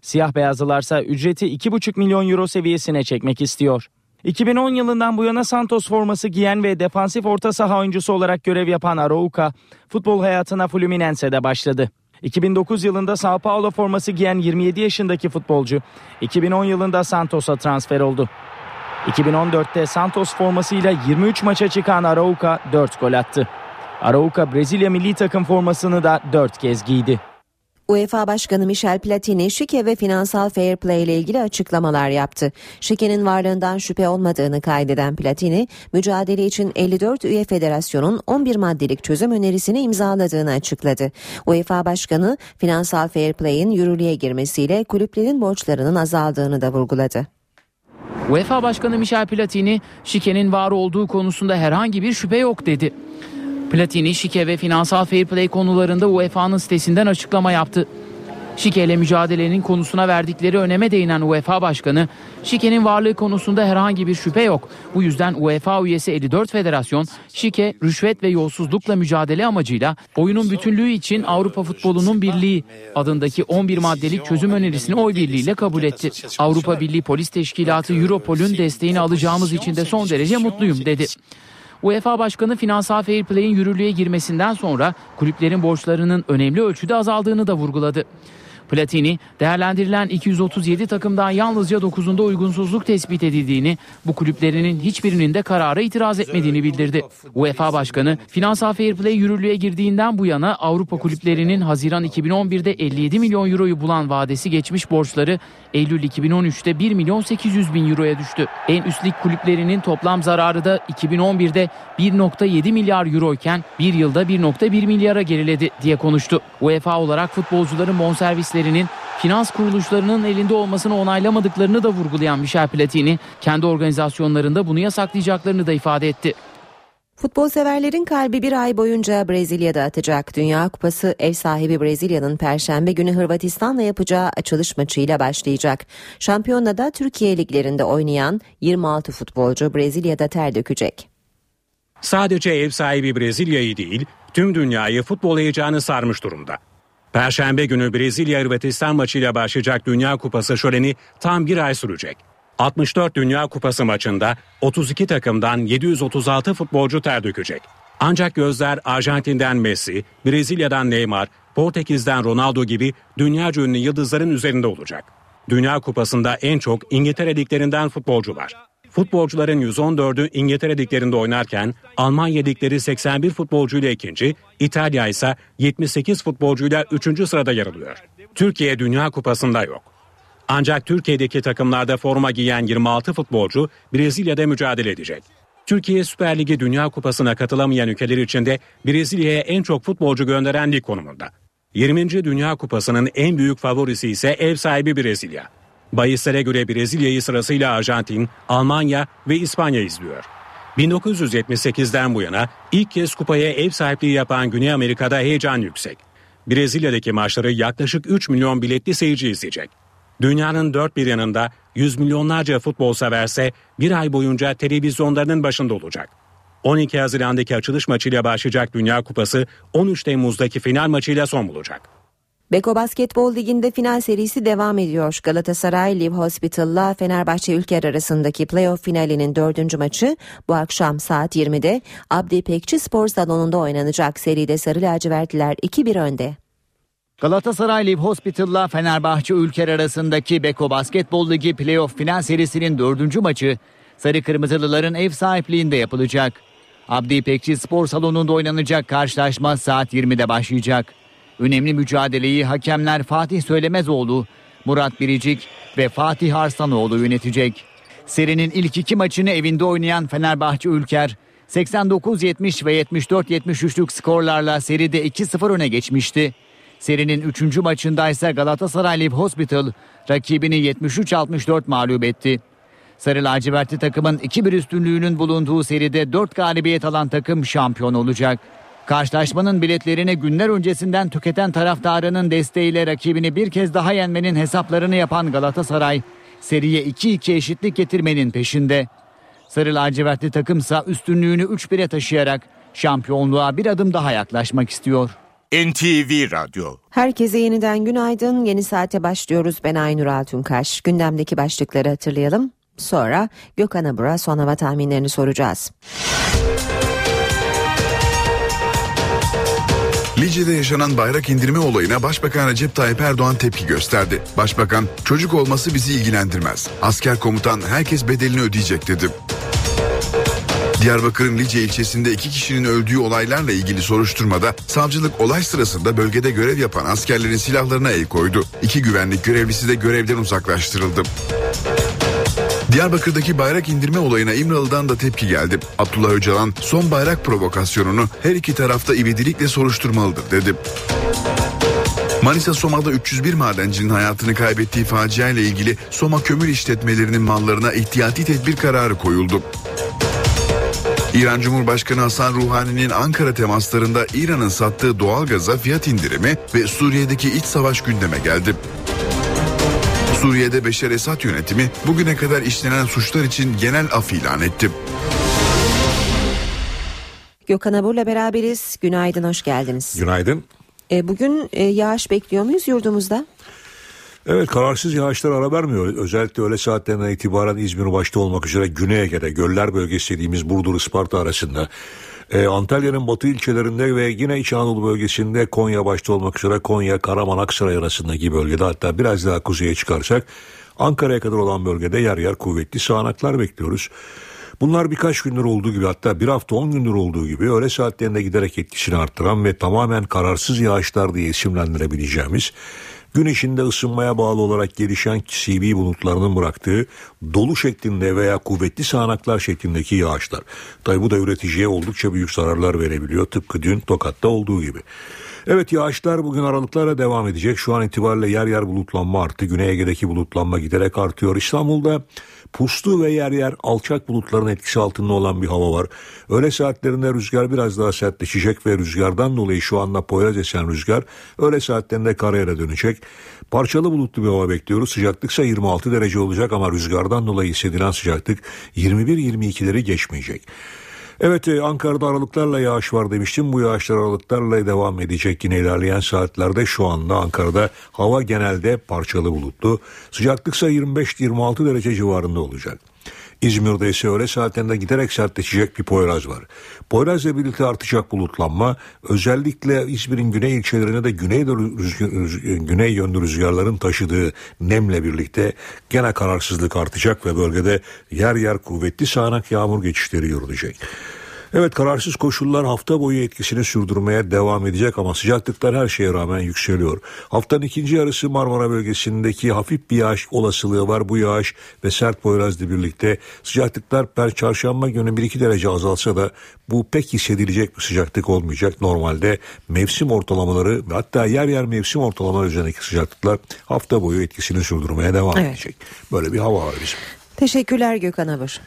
Siyah beyazlılarsa ücreti 2,5 milyon euro seviyesine çekmek istiyor. 2010 yılından bu yana Santos forması giyen ve defansif orta saha oyuncusu olarak görev yapan Arauca, futbol hayatına Fluminense'de başladı. 2009 yılında Sao Paulo forması giyen 27 yaşındaki futbolcu 2010 yılında Santos'a transfer oldu. 2014'te Santos formasıyla 23 maça çıkan Arauca 4 gol attı. Arauca Brezilya milli takım formasını da 4 kez giydi. UEFA Başkanı Michel Platini şike ve finansal fair play ile ilgili açıklamalar yaptı. Şikenin varlığından şüphe olmadığını kaydeden Platini, mücadele için 54 üye federasyonun 11 maddelik çözüm önerisini imzaladığını açıkladı. UEFA Başkanı finansal fair play'in yürürlüğe girmesiyle kulüplerin borçlarının azaldığını da vurguladı. UEFA Başkanı Michel Platini, şikenin var olduğu konusunda herhangi bir şüphe yok dedi. Platini, şike ve finansal fair play konularında UEFA'nın sitesinden açıklama yaptı. Şike ile mücadelenin konusuna verdikleri öneme değinen UEFA Başkanı, şikenin varlığı konusunda herhangi bir şüphe yok. Bu yüzden UEFA üyesi 54 federasyon, şike, rüşvet ve yolsuzlukla mücadele amacıyla oyunun bütünlüğü için Avrupa Futbolunun Birliği adındaki 11 maddelik çözüm önerisini oy birliğiyle kabul etti. Avrupa Birliği Polis Teşkilatı Europol'ün desteğini alacağımız için de son derece mutluyum dedi. UEFA Başkanı finansal fair play'in yürürlüğe girmesinden sonra kulüplerin borçlarının önemli ölçüde azaldığını da vurguladı. Platini değerlendirilen 237 takımdan yalnızca 9'unda uygunsuzluk tespit edildiğini, bu kulüplerinin hiçbirinin de karara itiraz etmediğini bildirdi. UEFA Başkanı finansal fair play yürürlüğe girdiğinden bu yana Avrupa kulüplerinin Haziran 2011'de 57 milyon euroyu bulan vadesi geçmiş borçları Eylül 2013'te 1 milyon 800 bin euroya düştü. En üst lig kulüplerinin toplam zararı da 2011'de 1.7 milyar euro iken bir yılda 1.1 milyara geriledi diye konuştu. UEFA olarak futbolcuların bonservislerinin finans kuruluşlarının elinde olmasını onaylamadıklarını da vurgulayan Michel Platini kendi organizasyonlarında bunu yasaklayacaklarını da ifade etti. Futbol severlerin kalbi bir ay boyunca Brezilya'da atacak. Dünya Kupası ev sahibi Brezilya'nın Perşembe günü Hırvatistan'la yapacağı açılış maçıyla başlayacak. Şampiyonada Türkiye liglerinde oynayan 26 futbolcu Brezilya'da ter dökecek. Sadece ev sahibi Brezilya'yı değil, tüm dünyayı futbol heyecanı sarmış durumda. Perşembe günü Brezilya Hırvatistan maçıyla başlayacak Dünya Kupası şöleni tam bir ay sürecek. 64 Dünya Kupası maçında 32 takımdan 736 futbolcu ter dökecek. Ancak gözler Arjantin'den Messi, Brezilya'dan Neymar, Portekiz'den Ronaldo gibi dünyaca ünlü yıldızların üzerinde olacak. Dünya Kupası'nda en çok İngiltere liglerinden futbolcu var. Futbolcuların 114'ü İngiltere liglerinde oynarken Almanya ligleri 81 futbolcuyla ikinci, İtalya ise 78 futbolcuyla üçüncü sırada yer alıyor. Türkiye Dünya Kupası'nda yok. Ancak Türkiye'deki takımlarda forma giyen 26 futbolcu Brezilya'da mücadele edecek. Türkiye Süper Ligi Dünya Kupası'na katılamayan ülkeler içinde Brezilya'ya en çok futbolcu gönderen lig konumunda. 20. Dünya Kupası'nın en büyük favorisi ise ev sahibi Brezilya. Bahislere göre Brezilya'yı sırasıyla Arjantin, Almanya ve İspanya izliyor. 1978'den bu yana ilk kez kupaya ev sahipliği yapan Güney Amerika'da heyecan yüksek. Brezilya'daki maçları yaklaşık 3 milyon biletli seyirci izleyecek. Dünyanın dört bir yanında yüz milyonlarca futbol severse bir ay boyunca televizyonlarının başında olacak. 12 Haziran'daki açılış maçıyla başlayacak Dünya Kupası 13 Temmuz'daki final maçıyla son bulacak. Beko Basketbol Ligi'nde final serisi devam ediyor. Galatasaray Live Hospital'la Fenerbahçe Ülker arasındaki playoff finalinin dördüncü maçı bu akşam saat 20'de Abdi Pekçi Spor Salonu'nda oynanacak. Seride Sarı Lacivertliler 2-1 önde. Galatasaray Live Hospital'la Fenerbahçe Ülker arasındaki Beko Basketbol Ligi playoff final serisinin dördüncü maçı Sarı Kırmızılıların ev sahipliğinde yapılacak. Abdi İpekçi Spor Salonu'nda oynanacak karşılaşma saat 20'de başlayacak. Önemli mücadeleyi hakemler Fatih Söylemezoğlu, Murat Biricik ve Fatih Arslanoğlu yönetecek. Serinin ilk iki maçını evinde oynayan Fenerbahçe Ülker 89-70 ve 74-73'lük skorlarla seride 2-0 öne geçmişti. Serinin 3. maçında ise Galatasaray Live Hospital rakibini 73-64 mağlup etti. Sarı lacivertli takımın 2-1 üstünlüğünün bulunduğu seride 4 galibiyet alan takım şampiyon olacak. Karşılaşmanın biletlerini günler öncesinden tüketen taraftarının desteğiyle rakibini bir kez daha yenmenin hesaplarını yapan Galatasaray, seriye 2-2 eşitlik getirmenin peşinde. Sarı lacivertli takımsa üstünlüğünü 3-1'e taşıyarak şampiyonluğa bir adım daha yaklaşmak istiyor. NTV Radyo Herkese yeniden günaydın. Yeni saate başlıyoruz. Ben Aynur Altunkaş. Gündemdeki başlıkları hatırlayalım. Sonra Gökhan Abur'a son hava tahminlerini soracağız. Lice'de yaşanan bayrak indirme olayına Başbakan Recep Tayyip Erdoğan tepki gösterdi. Başbakan, çocuk olması bizi ilgilendirmez. Asker komutan herkes bedelini ödeyecek dedi. Diyarbakır'ın Lice ilçesinde iki kişinin öldüğü olaylarla ilgili soruşturmada savcılık olay sırasında bölgede görev yapan askerlerin silahlarına el koydu. İki güvenlik görevlisi de görevden uzaklaştırıldı. Diyarbakır'daki bayrak indirme olayına İmralı'dan da tepki geldi. Abdullah Öcalan son bayrak provokasyonunu her iki tarafta ivedilikle soruşturmalıdır dedi. Manisa Soma'da 301 madencinin hayatını kaybettiği facia ile ilgili Soma kömür işletmelerinin mallarına ihtiyati tedbir kararı koyuldu. İran Cumhurbaşkanı Hasan Ruhani'nin Ankara temaslarında İran'ın sattığı doğalgaza fiyat indirimi ve Suriye'deki iç savaş gündeme geldi. Suriye'de Beşer Esad yönetimi bugüne kadar işlenen suçlar için genel af ilan etti. Gökhan Abur'la beraberiz. Günaydın, hoş geldiniz. Günaydın. E, bugün e, yağış bekliyor muyuz yurdumuzda? Evet kararsız yağışlar ara vermiyor. Özellikle öğle saatlerinden itibaren İzmir başta olmak üzere Güney Ege'de göller bölgesi dediğimiz Burdur Isparta arasında ee, Antalya'nın batı ilçelerinde ve yine İç Anadolu bölgesinde Konya başta olmak üzere Konya, Karaman, Aksaray arasındaki bölgede hatta biraz daha kuzeye çıkarsak Ankara'ya kadar olan bölgede yer yer kuvvetli sağanaklar bekliyoruz. Bunlar birkaç gündür olduğu gibi hatta bir hafta on gündür olduğu gibi öğle saatlerinde giderek etkisini arttıran ve tamamen kararsız yağışlar diye isimlendirebileceğimiz gün içinde ısınmaya bağlı olarak gelişen CB bulutlarının bıraktığı dolu şeklinde veya kuvvetli sağanaklar şeklindeki yağışlar. Tabi bu da üreticiye oldukça büyük zararlar verebiliyor tıpkı dün Tokat'ta olduğu gibi. Evet yağışlar bugün aralıklarla devam edecek. Şu an itibariyle yer yer bulutlanma arttı. Güney Ege'deki bulutlanma giderek artıyor. İstanbul'da puslu ve yer yer alçak bulutların etkisi altında olan bir hava var. Öğle saatlerinde rüzgar biraz daha sertleşecek ve rüzgardan dolayı şu anda Poyraz esen rüzgar öğle saatlerinde karayara dönecek. Parçalı bulutlu bir hava bekliyoruz. Sıcaklıksa 26 derece olacak ama rüzgardan dolayı hissedilen sıcaklık 21-22'leri geçmeyecek. Evet e, Ankara'da aralıklarla yağış var demiştim. Bu yağışlar aralıklarla devam edecek yine ilerleyen saatlerde şu anda Ankara'da hava genelde parçalı bulutlu. Sıcaklıksa 25-26 derece civarında olacak. İzmir'de ise öğle saatlerinde giderek sertleşecek bir Poyraz var. Poyraz'la birlikte artacak bulutlanma özellikle İzmir'in güney ilçelerine de güney, güney yönlü rüzgarların taşıdığı nemle birlikte gene kararsızlık artacak ve bölgede yer yer kuvvetli sağanak yağmur geçişleri görülecek. Evet kararsız koşullar hafta boyu etkisini sürdürmeye devam edecek ama sıcaklıklar her şeye rağmen yükseliyor. Haftanın ikinci yarısı Marmara bölgesindeki hafif bir yağış olasılığı var. Bu yağış ve sert boyrazla birlikte sıcaklıklar per çarşamba günü 1-2 derece azalsa da bu pek hissedilecek bir sıcaklık olmayacak. Normalde mevsim ortalamaları ve hatta yer yer mevsim ortalamaları üzerindeki sıcaklıklar hafta boyu etkisini sürdürmeye devam evet. edecek. Böyle bir hava var bizim. Teşekkürler Gökhan Abur.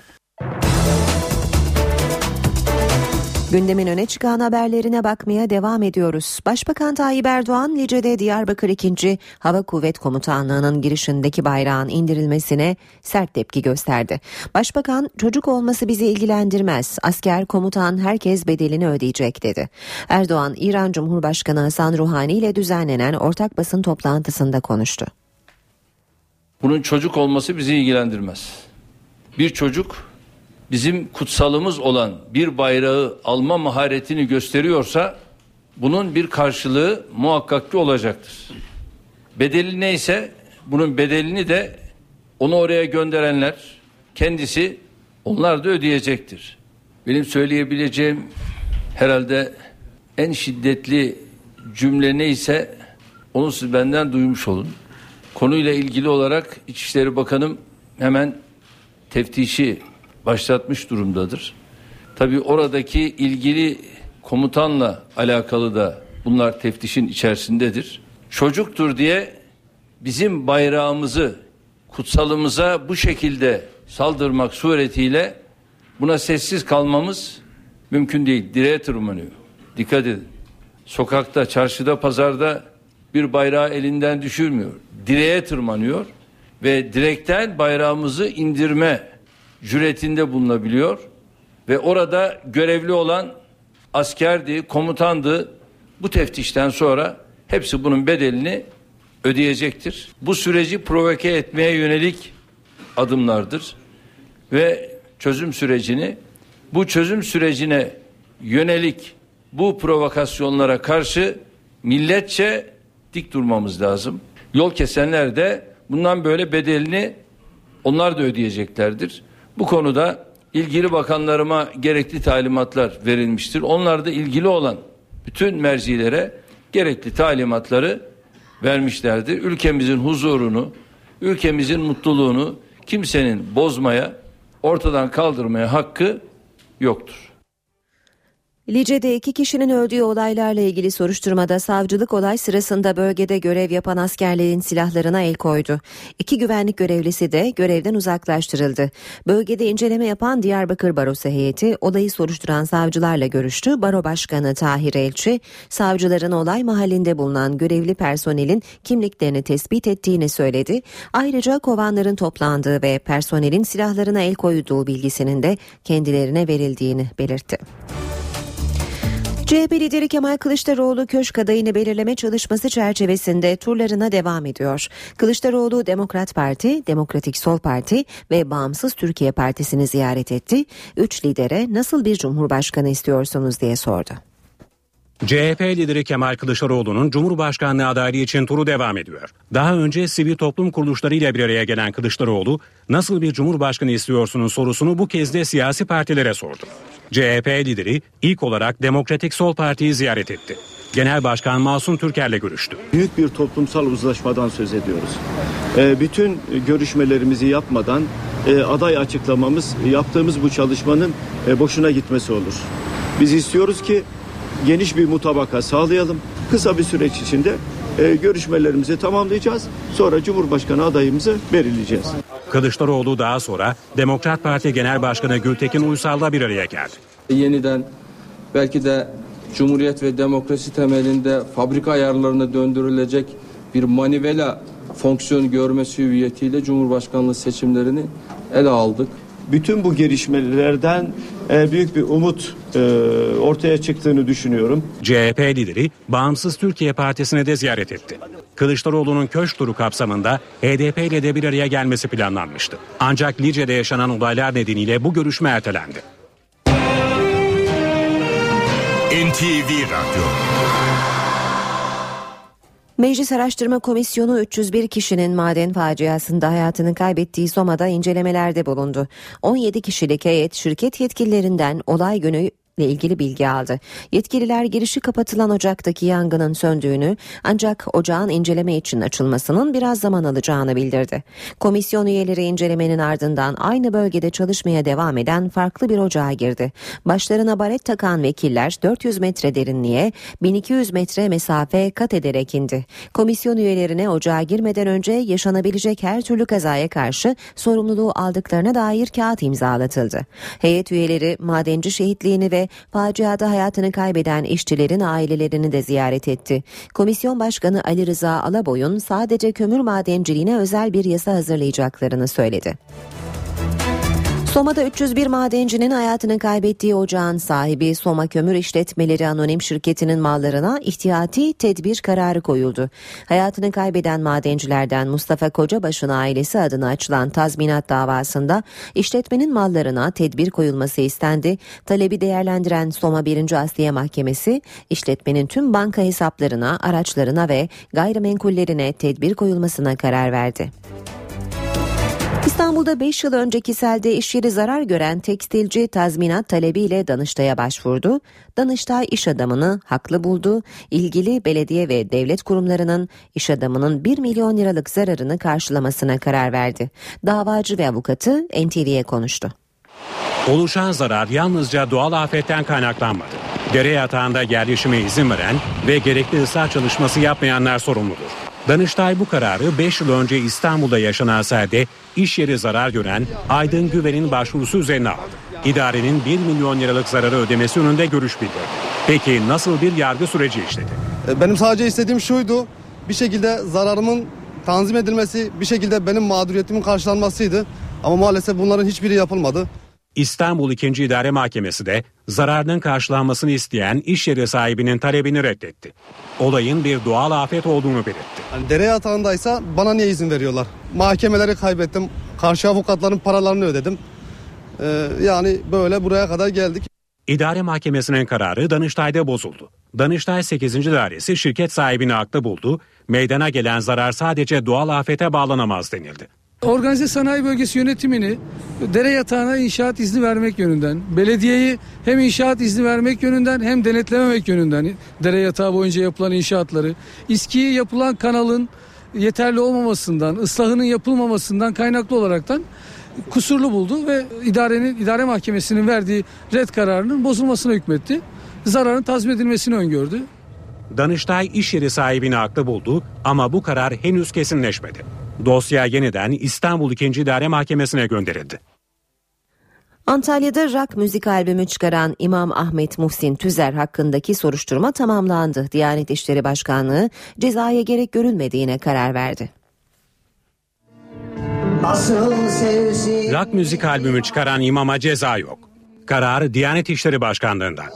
Gündemin öne çıkan haberlerine bakmaya devam ediyoruz. Başbakan Tayyip Erdoğan Lice'de Diyarbakır 2. Hava Kuvvet Komutanlığı'nın girişindeki bayrağın indirilmesine sert tepki gösterdi. Başbakan çocuk olması bizi ilgilendirmez. Asker, komutan herkes bedelini ödeyecek dedi. Erdoğan İran Cumhurbaşkanı Hasan Ruhani ile düzenlenen ortak basın toplantısında konuştu. Bunun çocuk olması bizi ilgilendirmez. Bir çocuk bizim kutsalımız olan bir bayrağı alma maharetini gösteriyorsa bunun bir karşılığı muhakkak ki olacaktır. Bedeli neyse bunun bedelini de onu oraya gönderenler kendisi onlar da ödeyecektir. Benim söyleyebileceğim herhalde en şiddetli cümle neyse onu siz benden duymuş olun. Konuyla ilgili olarak İçişleri Bakanım hemen teftişi başlatmış durumdadır. Tabi oradaki ilgili komutanla alakalı da bunlar teftişin içerisindedir. Çocuktur diye bizim bayrağımızı, kutsalımıza bu şekilde saldırmak suretiyle buna sessiz kalmamız mümkün değil. Direğe tırmanıyor. Dikkat edin. Sokakta, çarşıda, pazarda bir bayrağı elinden düşürmüyor. Direğe tırmanıyor ve direkten bayrağımızı indirme cüretinde bulunabiliyor ve orada görevli olan askerdi, komutandı. Bu teftişten sonra hepsi bunun bedelini ödeyecektir. Bu süreci provoke etmeye yönelik adımlardır ve çözüm sürecini bu çözüm sürecine yönelik bu provokasyonlara karşı milletçe dik durmamız lazım. Yol kesenler de bundan böyle bedelini onlar da ödeyeceklerdir. Bu konuda ilgili bakanlarıma gerekli talimatlar verilmiştir. Onlar da ilgili olan bütün mercilere gerekli talimatları vermişlerdir. Ülkemizin huzurunu, ülkemizin mutluluğunu kimsenin bozmaya, ortadan kaldırmaya hakkı yoktur. Lice'de iki kişinin öldüğü olaylarla ilgili soruşturmada savcılık olay sırasında bölgede görev yapan askerlerin silahlarına el koydu. İki güvenlik görevlisi de görevden uzaklaştırıldı. Bölgede inceleme yapan Diyarbakır Barosu heyeti olayı soruşturan savcılarla görüştü. Baro Başkanı Tahir Elçi, savcıların olay mahallinde bulunan görevli personelin kimliklerini tespit ettiğini söyledi. Ayrıca kovanların toplandığı ve personelin silahlarına el koyduğu bilgisinin de kendilerine verildiğini belirtti. CHP lideri Kemal Kılıçdaroğlu köşk adayını belirleme çalışması çerçevesinde turlarına devam ediyor. Kılıçdaroğlu Demokrat Parti, Demokratik Sol Parti ve Bağımsız Türkiye Partisi'ni ziyaret etti. Üç lidere nasıl bir cumhurbaşkanı istiyorsunuz diye sordu. CHP lideri Kemal Kılıçdaroğlu'nun Cumhurbaşkanlığı adaylığı için turu devam ediyor. Daha önce sivil toplum kuruluşlarıyla bir araya gelen Kılıçdaroğlu, nasıl bir Cumhurbaşkanı istiyorsunuz sorusunu bu kez de siyasi partilere sordu. CHP lideri ilk olarak Demokratik Sol Parti'yi ziyaret etti. Genel Başkan Masum Türker'le görüştü. Büyük bir toplumsal uzlaşmadan söz ediyoruz. E, bütün görüşmelerimizi yapmadan e, aday açıklamamız, yaptığımız bu çalışmanın e, boşuna gitmesi olur. Biz istiyoruz ki geniş bir mutabaka sağlayalım. Kısa bir süreç içinde e, görüşmelerimizi tamamlayacağız. Sonra Cumhurbaşkanı adayımızı belirleyeceğiz. Kılıçdaroğlu daha sonra Demokrat Parti Genel Başkanı Gültekin Uysal'la bir araya geldi. Yeniden belki de Cumhuriyet ve demokrasi temelinde fabrika ayarlarına döndürülecek bir manivela fonksiyon görmesi hüviyetiyle Cumhurbaşkanlığı seçimlerini ele aldık. Bütün bu gelişmelerden e, büyük bir umut e, ortaya çıktığını düşünüyorum. CHP lideri Bağımsız Türkiye Partisi'ne de ziyaret etti. Kılıçdaroğlu'nun köşk turu kapsamında HDP ile de bir araya gelmesi planlanmıştı. Ancak Lice'de yaşanan olaylar nedeniyle bu görüşme ertelendi. NTV Radyo Meclis Araştırma Komisyonu 301 kişinin maden faciasında hayatını kaybettiği Soma'da incelemelerde bulundu. 17 kişilik heyet şirket yetkililerinden olay günü ile ilgili bilgi aldı. Yetkililer girişi kapatılan ocaktaki yangının söndüğünü ancak ocağın inceleme için açılmasının biraz zaman alacağını bildirdi. Komisyon üyeleri incelemenin ardından aynı bölgede çalışmaya devam eden farklı bir ocağa girdi. Başlarına baret takan vekiller 400 metre derinliğe 1200 metre mesafe kat ederek indi. Komisyon üyelerine ocağa girmeden önce yaşanabilecek her türlü kazaya karşı sorumluluğu aldıklarına dair kağıt imzalatıldı. Heyet üyeleri madenci şehitliğini ve faciada hayatını kaybeden işçilerin ailelerini de ziyaret etti. Komisyon Başkanı Ali Rıza Alaboy'un sadece kömür madenciliğine özel bir yasa hazırlayacaklarını söyledi. Soma'da 301 madencinin hayatını kaybettiği ocağın sahibi Soma Kömür İşletmeleri Anonim Şirketi'nin mallarına ihtiyati tedbir kararı koyuldu. Hayatını kaybeden madencilerden Mustafa Kocabaş'ın ailesi adına açılan tazminat davasında işletmenin mallarına tedbir koyulması istendi. Talebi değerlendiren Soma 1. Asliye Mahkemesi işletmenin tüm banka hesaplarına, araçlarına ve gayrimenkullerine tedbir koyulmasına karar verdi. İstanbul'da 5 yıl önceki selde iş yeri zarar gören tekstilci tazminat talebiyle Danıştay'a başvurdu. Danıştay iş adamını haklı buldu. İlgili belediye ve devlet kurumlarının iş adamının 1 milyon liralık zararını karşılamasına karar verdi. Davacı ve avukatı NTV'ye konuştu. Oluşan zarar yalnızca doğal afetten kaynaklanmadı. Dere yatağında yerleşime izin veren ve gerekli ıslah çalışması yapmayanlar sorumludur. Danıştay bu kararı 5 yıl önce İstanbul'da yaşanan selde iş yeri zarar gören Aydın Güven'in başvurusu üzerine aldı. İdarenin 1 milyon liralık zararı ödemesi önünde görüş bildirdi. Peki nasıl bir yargı süreci işledi? E, benim sadece istediğim şuydu. Bir şekilde zararımın tanzim edilmesi, bir şekilde benim mağduriyetimin karşılanmasıydı. Ama maalesef bunların hiçbiri yapılmadı. İstanbul 2. İdare Mahkemesi de zararının karşılanmasını isteyen iş yeri sahibinin talebini reddetti. Olayın bir doğal afet olduğunu belirtti. Yani dere yatağındaysa bana niye izin veriyorlar? Mahkemeleri kaybettim. Karşı avukatların paralarını ödedim. Ee, yani böyle buraya kadar geldik. İdare Mahkemesi'nin kararı Danıştay'da bozuldu. Danıştay 8. Dairesi şirket sahibini haklı buldu. Meydana gelen zarar sadece doğal afete bağlanamaz denildi. Organize sanayi bölgesi yönetimini dere yatağına inşaat izni vermek yönünden, belediyeyi hem inşaat izni vermek yönünden hem denetlememek yönünden dere yatağı boyunca yapılan inşaatları, İSKİ'ye yapılan kanalın yeterli olmamasından, ıslahının yapılmamasından kaynaklı olaraktan kusurlu buldu ve idarenin idare mahkemesinin verdiği red kararının bozulmasına hükmetti. Zararın tazmin edilmesini öngördü. Danıştay iş yeri sahibini haklı buldu ama bu karar henüz kesinleşmedi. Dosya yeniden İstanbul 2. İdare Mahkemesi'ne gönderildi. Antalya'da rock müzik albümü çıkaran İmam Ahmet Muhsin Tüzer hakkındaki soruşturma tamamlandı. Diyanet İşleri Başkanlığı cezaya gerek görülmediğine karar verdi. Rock müzik albümü çıkaran imama ceza yok. Kararı Diyanet İşleri Başkanlığı'ndan.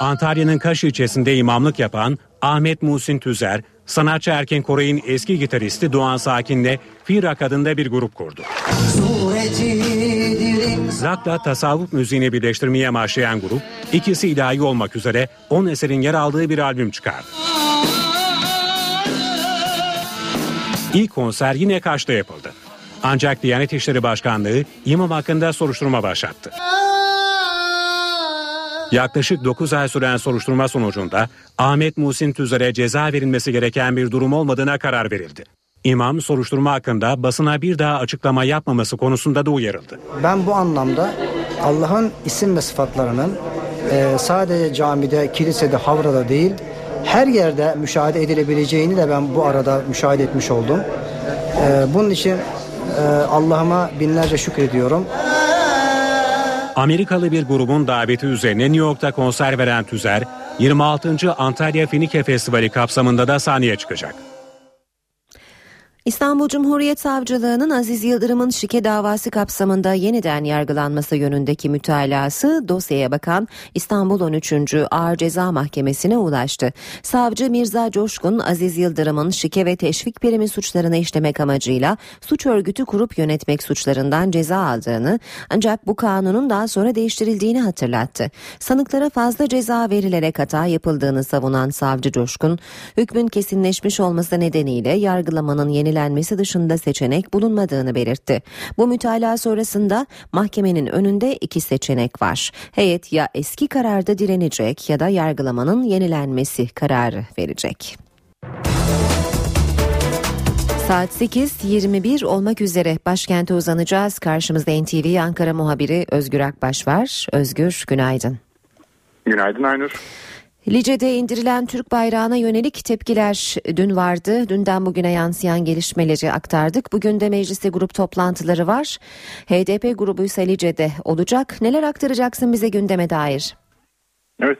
Antalya'nın Kaş ilçesinde imamlık yapan Ahmet Muhsin Tüzer, sanatçı Erken Koray'ın eski gitaristi Doğan Sakin'le Firak adında bir grup kurdu. Rock'la tasavvuf müziğini birleştirmeye amaçlayan grup, ikisi ilahi olmak üzere 10 eserin yer aldığı bir albüm çıkardı. İlk konser yine Kaş'ta yapıldı. Ancak Diyanet İşleri Başkanlığı imam hakkında soruşturma başlattı. Yaklaşık 9 ay süren soruşturma sonucunda Ahmet Muhsin Tüzer'e ceza verilmesi gereken bir durum olmadığına karar verildi. İmam soruşturma hakkında basına bir daha açıklama yapmaması konusunda da uyarıldı. Ben bu anlamda Allah'ın isim ve sıfatlarının e, sadece camide, kilisede, havrada değil her yerde müşahede edilebileceğini de ben bu arada müşahede etmiş oldum. E, bunun için e, Allah'ıma binlerce şükrediyorum. Amerikalı bir grubun daveti üzerine New York'ta konser veren Tüzer, 26. Antalya Finike Festivali kapsamında da sahneye çıkacak. İstanbul Cumhuriyet Savcılığı'nın Aziz Yıldırım'ın şike davası kapsamında yeniden yargılanması yönündeki mütalası dosyaya bakan İstanbul 13. Ağır Ceza Mahkemesi'ne ulaştı. Savcı Mirza Coşkun Aziz Yıldırım'ın şike ve teşvik primi suçlarını işlemek amacıyla suç örgütü kurup yönetmek suçlarından ceza aldığını ancak bu kanunun daha sonra değiştirildiğini hatırlattı. Sanıklara fazla ceza verilerek hata yapıldığını savunan savcı Coşkun, hükmün kesinleşmiş olması nedeniyle yargılamanın yeni yenilenmesi dışında seçenek bulunmadığını belirtti. Bu mütalaa sonrasında mahkemenin önünde iki seçenek var. Heyet ya eski kararda direnecek ya da yargılamanın yenilenmesi kararı verecek. Saat 8.21 olmak üzere başkente uzanacağız. Karşımızda NTV Ankara muhabiri Özgür Akbaş var. Özgür günaydın. Günaydın Aynur. Lice'de indirilen Türk bayrağına yönelik tepkiler dün vardı. Dünden bugüne yansıyan gelişmeleri aktardık. Bugün de mecliste grup toplantıları var. HDP grubu ise Lice'de olacak. Neler aktaracaksın bize gündeme dair? Evet.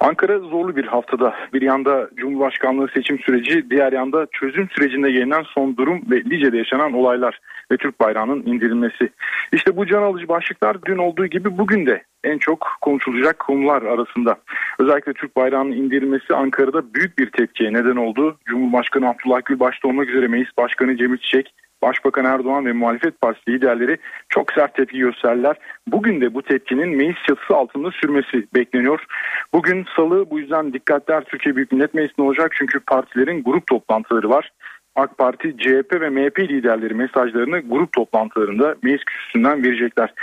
Ankara zorlu bir haftada. Bir yanda Cumhurbaşkanlığı seçim süreci, diğer yanda çözüm sürecinde gelinen son durum ve Lice'de yaşanan olaylar ve Türk bayrağının indirilmesi. İşte bu can alıcı başlıklar dün olduğu gibi bugün de en çok konuşulacak konular arasında. Özellikle Türk bayrağının indirilmesi Ankara'da büyük bir tepkiye neden oldu. Cumhurbaşkanı Abdullah Gül başta olmak üzere Meclis Başkanı Cemil Çiçek, Başbakan Erdoğan ve muhalefet partisi liderleri çok sert tepki gösterdiler. Bugün de bu tepkinin meclis çatısı altında sürmesi bekleniyor. Bugün salı bu yüzden dikkatler Türkiye Büyük Millet Meclisi'nde olacak çünkü partilerin grup toplantıları var. AK Parti, CHP ve MHP liderleri mesajlarını grup toplantılarında meclis kürsüsünden verecekler.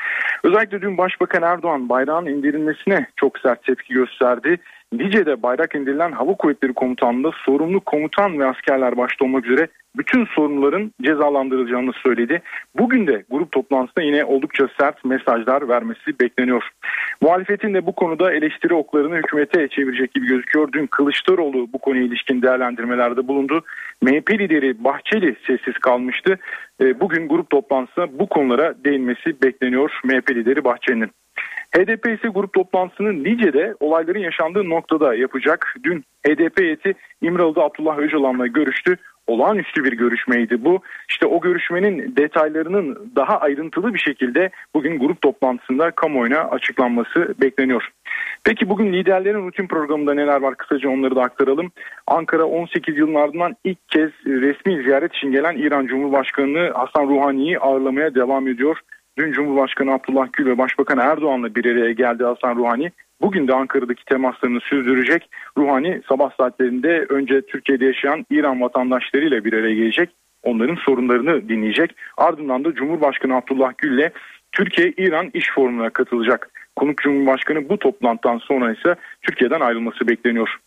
Özellikle dün Başbakan Erdoğan bayrağın indirilmesine çok sert tepki gösterdi. Lice'de bayrak indirilen Hava Kuvvetleri Komutanlığı'nda sorumlu komutan ve askerler başta olmak üzere bütün sorumluların cezalandırılacağını söyledi. Bugün de grup toplantısında yine oldukça sert mesajlar vermesi bekleniyor. Muhalefetin de bu konuda eleştiri oklarını hükümete çevirecek gibi gözüküyor. Dün Kılıçdaroğlu bu konuya ilişkin değerlendirmelerde bulundu. MHP lideri Bahçeli sessiz kalmıştı. E, bugün grup toplantısında bu konulara değinmesi bekleniyor MHP lideri Bahçeli'nin. HDP ise grup toplantısını Nice'de olayların yaşandığı noktada yapacak. Dün HDP heyeti İmralı'da Abdullah Öcalan'la görüştü olağanüstü bir görüşmeydi bu. İşte o görüşmenin detaylarının daha ayrıntılı bir şekilde bugün grup toplantısında kamuoyuna açıklanması bekleniyor. Peki bugün liderlerin rutin programında neler var kısaca onları da aktaralım. Ankara 18 yılın ardından ilk kez resmi ziyaret için gelen İran Cumhurbaşkanı Hasan Ruhani'yi ağırlamaya devam ediyor. Dün Cumhurbaşkanı Abdullah Gül ve Başbakan Erdoğan'la bir araya geldi Hasan Ruhani. Bugün de Ankara'daki temaslarını sürdürecek. Ruhani sabah saatlerinde önce Türkiye'de yaşayan İran vatandaşlarıyla bir araya gelecek. Onların sorunlarını dinleyecek. Ardından da Cumhurbaşkanı Abdullah Gül ile Türkiye-İran iş forumuna katılacak. Konuk Cumhurbaşkanı bu toplantıdan sonra ise Türkiye'den ayrılması bekleniyor.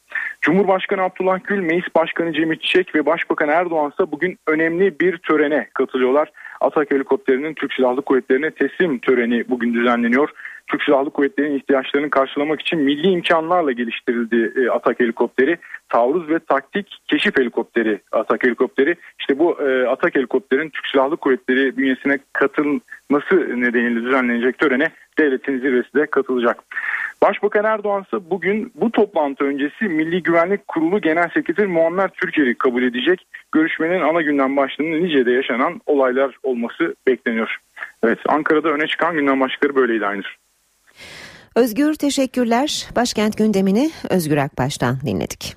Cumhurbaşkanı Abdullah Gül, Meclis Başkanı Cemil Çiçek ve Başbakan Erdoğan ise bugün önemli bir törene katılıyorlar. Atak helikopterinin Türk Silahlı Kuvvetleri'ne teslim töreni bugün düzenleniyor. Türk Silahlı Kuvvetleri'nin ihtiyaçlarını karşılamak için milli imkanlarla geliştirildi e, Atak helikopteri. Taarruz ve taktik keşif helikopteri Atak helikopteri. İşte bu e, Atak helikopterin Türk Silahlı Kuvvetleri bünyesine katılması nedeniyle düzenlenecek törene devletin zirvesi de katılacak. Başbakan Erdoğan ise bugün bu toplantı öncesi Milli Güvenlik Kurulu Genel Sekreteri Muammer Türker'i kabul edecek. Görüşmenin ana gündem başlığında Nice'de yaşanan olaylar olması bekleniyor. Evet Ankara'da öne çıkan gündem başlıkları böyleydi Aynur. Özgür teşekkürler. Başkent gündemini Özgür Akbaş'tan dinledik.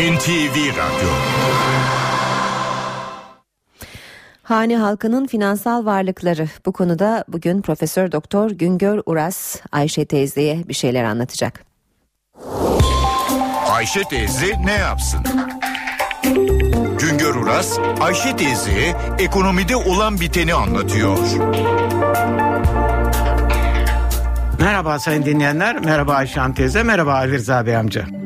NTV Radyo Hane halkının finansal varlıkları bu konuda bugün Profesör Doktor Güngör Uras Ayşe teyzeye bir şeyler anlatacak. Ayşe teyze ne yapsın? Güngör Uras Ayşe teyzeye ekonomide olan biteni anlatıyor. Merhaba sayın dinleyenler, merhaba Ayşan teyze, merhaba Ali Rıza Bey amca.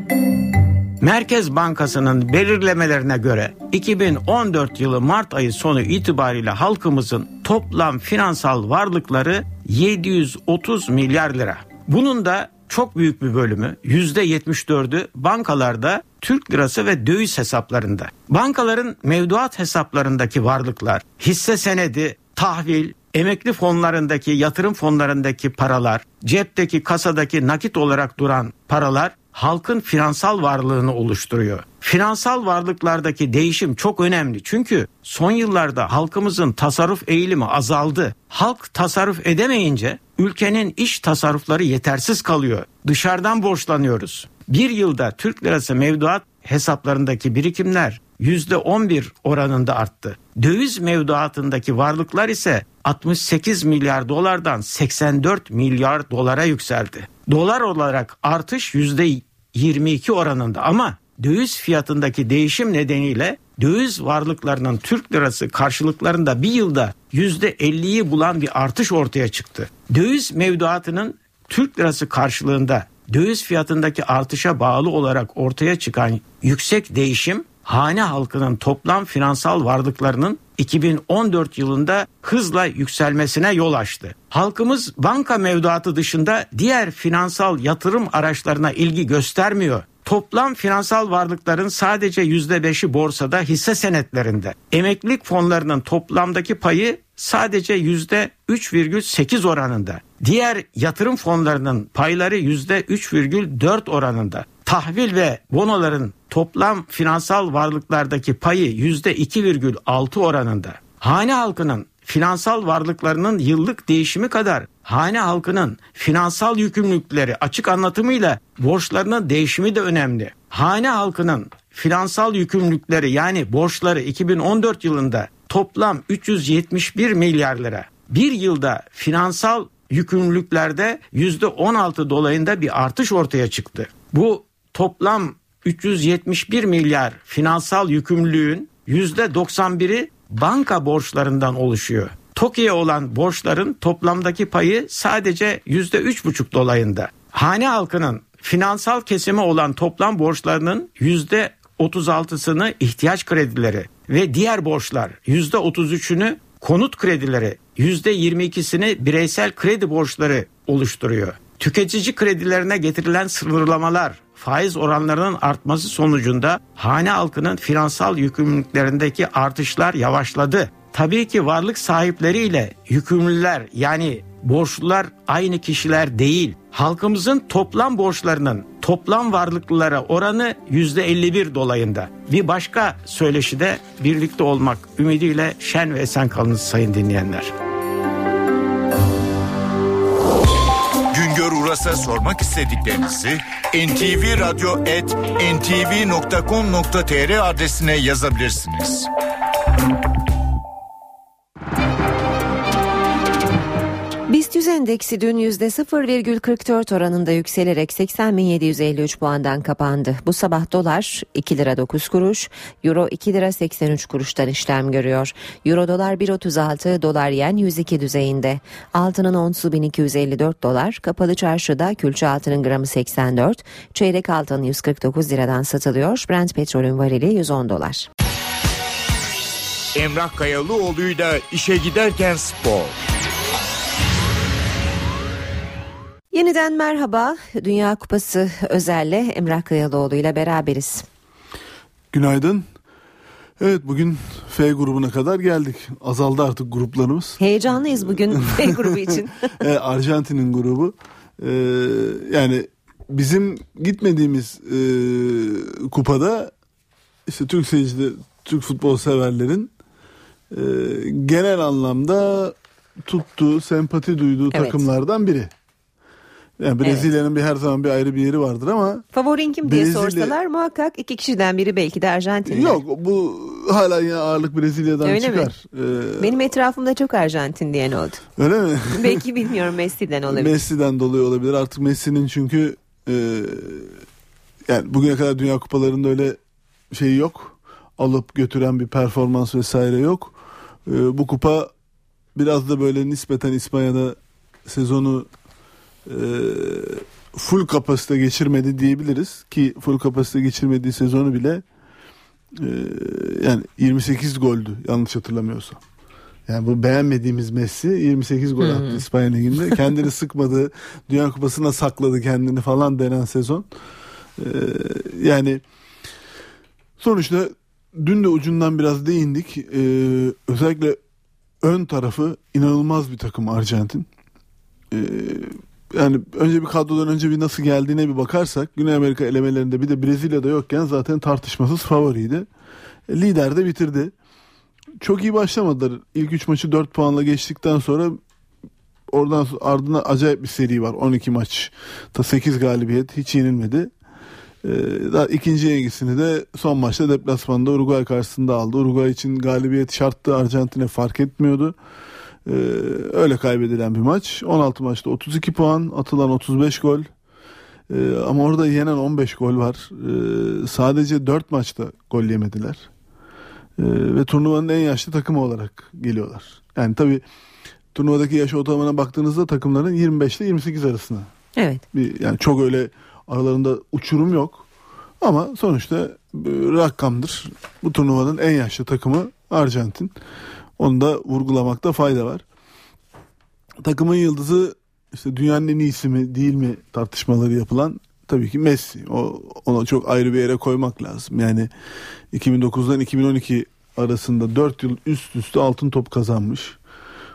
Merkez Bankası'nın belirlemelerine göre 2014 yılı Mart ayı sonu itibariyle halkımızın toplam finansal varlıkları 730 milyar lira. Bunun da çok büyük bir bölümü %74'ü bankalarda Türk lirası ve döviz hesaplarında. Bankaların mevduat hesaplarındaki varlıklar, hisse senedi, tahvil, emekli fonlarındaki, yatırım fonlarındaki paralar, cepteki kasadaki nakit olarak duran paralar halkın finansal varlığını oluşturuyor. Finansal varlıklardaki değişim çok önemli çünkü son yıllarda halkımızın tasarruf eğilimi azaldı. Halk tasarruf edemeyince ülkenin iş tasarrufları yetersiz kalıyor. Dışarıdan borçlanıyoruz. Bir yılda Türk lirası mevduat hesaplarındaki birikimler %11 oranında arttı. Döviz mevduatındaki varlıklar ise 68 milyar dolardan 84 milyar dolara yükseldi. Dolar olarak artış %22 oranında ama döviz fiyatındaki değişim nedeniyle döviz varlıklarının Türk lirası karşılıklarında bir yılda %50'yi bulan bir artış ortaya çıktı. Döviz mevduatının Türk lirası karşılığında döviz fiyatındaki artışa bağlı olarak ortaya çıkan yüksek değişim hane halkının toplam finansal varlıklarının 2014 yılında hızla yükselmesine yol açtı. Halkımız banka mevduatı dışında diğer finansal yatırım araçlarına ilgi göstermiyor. Toplam finansal varlıkların sadece %5'i borsada hisse senetlerinde. Emeklilik fonlarının toplamdaki payı sadece %3,8 oranında. Diğer yatırım fonlarının payları %3,4 oranında. Tahvil ve bonoların toplam finansal varlıklardaki payı %2,6 oranında. Hane halkının finansal varlıklarının yıllık değişimi kadar hane halkının finansal yükümlülükleri açık anlatımıyla borçlarının değişimi de önemli. Hane halkının finansal yükümlülükleri yani borçları 2014 yılında toplam 371 milyar lira. Bir yılda finansal yükümlülüklerde %16 dolayında bir artış ortaya çıktı. Bu toplam 371 milyar finansal yükümlülüğün %91'i banka borçlarından oluşuyor. TOKİ'ye olan borçların toplamdaki payı sadece %3,5 dolayında. Hane halkının finansal kesimi olan toplam borçlarının %36'sını ihtiyaç kredileri ve diğer borçlar %33'ünü konut kredileri, %22'sini bireysel kredi borçları oluşturuyor. Tüketici kredilerine getirilen sınırlamalar, faiz oranlarının artması sonucunda hane halkının finansal yükümlülüklerindeki artışlar yavaşladı. Tabii ki varlık sahipleriyle yükümlüler yani borçlular aynı kişiler değil. Halkımızın toplam borçlarının toplam varlıklılara oranı %51 dolayında. Bir başka söyleşide birlikte olmak ümidiyle şen ve esen kalınız sayın dinleyenler. Uras'a sormak istediklerinizi ntvradio.ntv.com.tr adresine yazabilirsiniz. BIST 100 endeksi dün %0,44 oranında yükselerek 80.753 puandan kapandı. Bu sabah dolar 2 lira 9 kuruş, euro 2 lira 83 kuruştan işlem görüyor. Euro dolar 1.36, dolar yen 102 düzeyinde. Altının onsu 1254 dolar, kapalı çarşıda külçe altının gramı 84, çeyrek altın 149 liradan satılıyor. Brent petrolün varili 110 dolar. Emrah Kayalıoğlu'yla işe giderken spor. Yeniden merhaba. Dünya Kupası özelle Emrah Kayalıoğlu ile beraberiz. Günaydın. Evet bugün F grubuna kadar geldik. Azaldı artık gruplarımız. Heyecanlıyız bugün F grubu için. e, Arjantin'in grubu. E, yani bizim gitmediğimiz e, kupada işte Türk seyirciler, Türk futbol severlerin e, genel anlamda tuttuğu, sempati duyduğu Evet. takımlardan biri. Yani Brezilya'nın bir her zaman bir ayrı bir yeri vardır ama Favorin kim diye Brezilya- sorsalar muhakkak iki kişiden biri belki de Arjantinli. yok bu hala yine ağırlık Brezilya'dan Öyle mi? çıkar. Ee, Benim etrafımda çok Arjantin diyen oldu. öyle mi? belki bilmiyorum Messi'den olabilir. Messi'den dolayı olabilir. Artık Messi'nin çünkü e, yani bugüne kadar Dünya Kupalarında öyle şeyi yok. Alıp götüren bir performans vesaire yok. E, bu kupa biraz da böyle nispeten İspanya'da sezonu full kapasite geçirmedi diyebiliriz ki full kapasite geçirmediği sezonu bile e, yani 28 goldü yanlış hatırlamıyorsam. Yani bu beğenmediğimiz Messi 28 gol attı İspanya Ligi'nde. Kendini sıkmadı. Dünya Kupası'na sakladı kendini falan denen sezon. Ee, yani sonuçta dün de ucundan biraz değindik. Ee, özellikle ön tarafı inanılmaz bir takım Arjantin. Ee, yani önce bir kadrodan önce bir nasıl geldiğine bir bakarsak Güney Amerika elemelerinde bir de Brezilya'da yokken zaten tartışmasız favoriydi. E, lider de bitirdi. Çok iyi başlamadılar. İlk 3 maçı 4 puanla geçtikten sonra oradan ardına acayip bir seri var. 12 maç. Ta 8 galibiyet hiç yenilmedi. Ee, daha ikinci yengisini de son maçta deplasmanda Uruguay karşısında aldı. Uruguay için galibiyet şarttı. Arjantin'e fark etmiyordu. Ee, öyle kaybedilen bir maç. 16 maçta 32 puan, atılan 35 gol. Ee, ama orada yenen 15 gol var. Ee, sadece 4 maçta gol yemediler. Ee, ve turnuvanın en yaşlı takımı olarak geliyorlar. Yani tabii turnuvadaki yaş ortalamana baktığınızda takımların 25 ile 28 arasında. Evet. Bir, yani çok öyle aralarında uçurum yok. Ama sonuçta bir rakamdır. Bu turnuvanın en yaşlı takımı Arjantin. Onu da vurgulamakta fayda var. Takımın yıldızı işte dünyanın en iyisi mi değil mi tartışmaları yapılan tabii ki Messi. O ona çok ayrı bir yere koymak lazım. Yani 2009'dan 2012 arasında 4 yıl üst üste altın top kazanmış.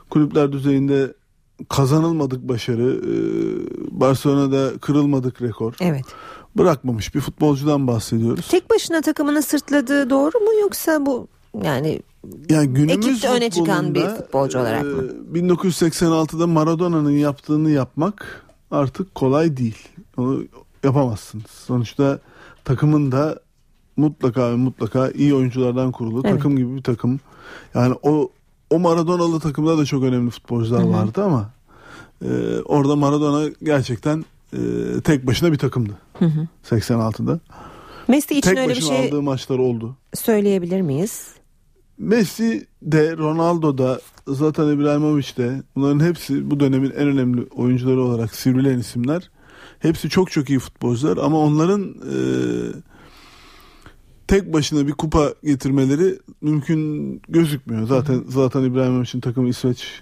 Kulüpler düzeyinde kazanılmadık başarı, e, Barcelona'da kırılmadık rekor. Evet. Bırakmamış bir futbolcudan bahsediyoruz. Tek başına takımını sırtladığı doğru mu yoksa bu yani Yani günümüz ekipte öne çıkan bir futbolcu olarak mı? e, 1986'da Maradona'nın yaptığını yapmak artık kolay değil. Onu yapamazsınız. Sonuçta takımın da mutlaka ve mutlaka iyi oyunculardan kurulu Evet. takım gibi bir takım. Yani o o Maradona'lı takımda da çok önemli futbolcular Hı hı. vardı ama e, orada Maradona gerçekten e, tek başına bir takımdı. Hı hı. 86'da. Messi için tek öyle bir başına şey aldığı maçlar oldu. söyleyebilir miyiz? Messi de Ronaldo da Zlatan İbrahimovic de bunların hepsi bu dönemin en önemli oyuncuları olarak sivrilen isimler. Hepsi çok çok iyi futbolcular ama onların e, tek başına bir kupa getirmeleri mümkün gözükmüyor. Zaten Zlatan İbrahimovic'in takımı İsveç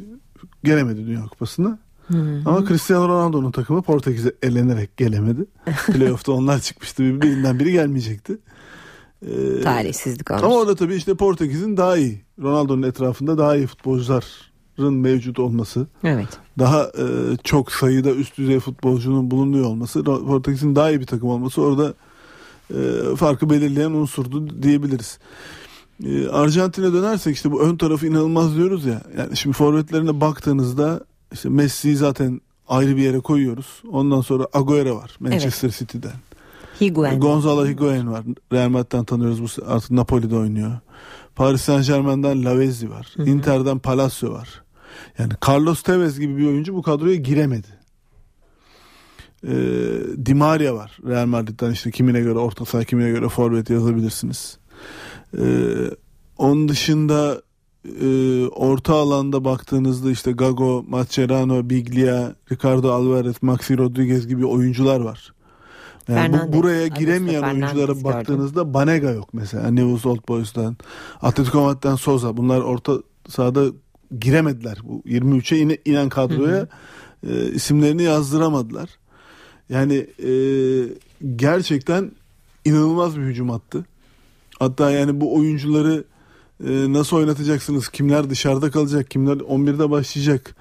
gelemedi Dünya Kupası'na. Hı. Ama Cristiano Ronaldo'nun takımı Portekiz'e elenerek gelemedi. Playoff'ta onlar çıkmıştı. Birbirinden biri gelmeyecekti. Ee, Talihsizlik olmuş. Ama orada tabii işte Portekiz'in daha iyi. Ronaldo'nun etrafında daha iyi futbolcuların mevcut olması. Evet. Daha e, çok sayıda üst düzey futbolcunun bulunduğu olması. Portekiz'in daha iyi bir takım olması orada e, farkı belirleyen unsurdu diyebiliriz. E, Arjantin'e dönersek işte bu ön tarafı inanılmaz diyoruz ya. Yani şimdi forvetlerine baktığınızda işte Messi'yi zaten ayrı bir yere koyuyoruz. Ondan sonra Agüero var Manchester evet. City'den. Higuain. Gonzalo Higuain var. Real Madrid'den tanıyoruz bu artık Napoli'de oynuyor. Paris Saint Germain'den Lavezzi var. Hı hı. Inter'den Palacio var. Yani Carlos Tevez gibi bir oyuncu bu kadroya giremedi. Ee, Di Maria var. Real Madrid'den işte kimine göre orta saha kimine göre forvet yazabilirsiniz. Ee, onun dışında e, orta alanda baktığınızda işte Gago, Mascherano, Biglia, Ricardo Alvarez, Maxi Rodriguez gibi oyuncular var. Yani bu, buraya giremeyen oyunculara baktığınızda gördüm. Banega yok mesela. News Old Boys'tan, Atletico Madrid'den Sosa. Bunlar orta sahada giremediler. Bu 23'e ine, inen kadroya hı hı. E, isimlerini yazdıramadılar. Yani e, gerçekten inanılmaz bir hücum attı. Hatta yani bu oyuncuları e, nasıl oynatacaksınız? Kimler dışarıda kalacak? Kimler 11'de başlayacak?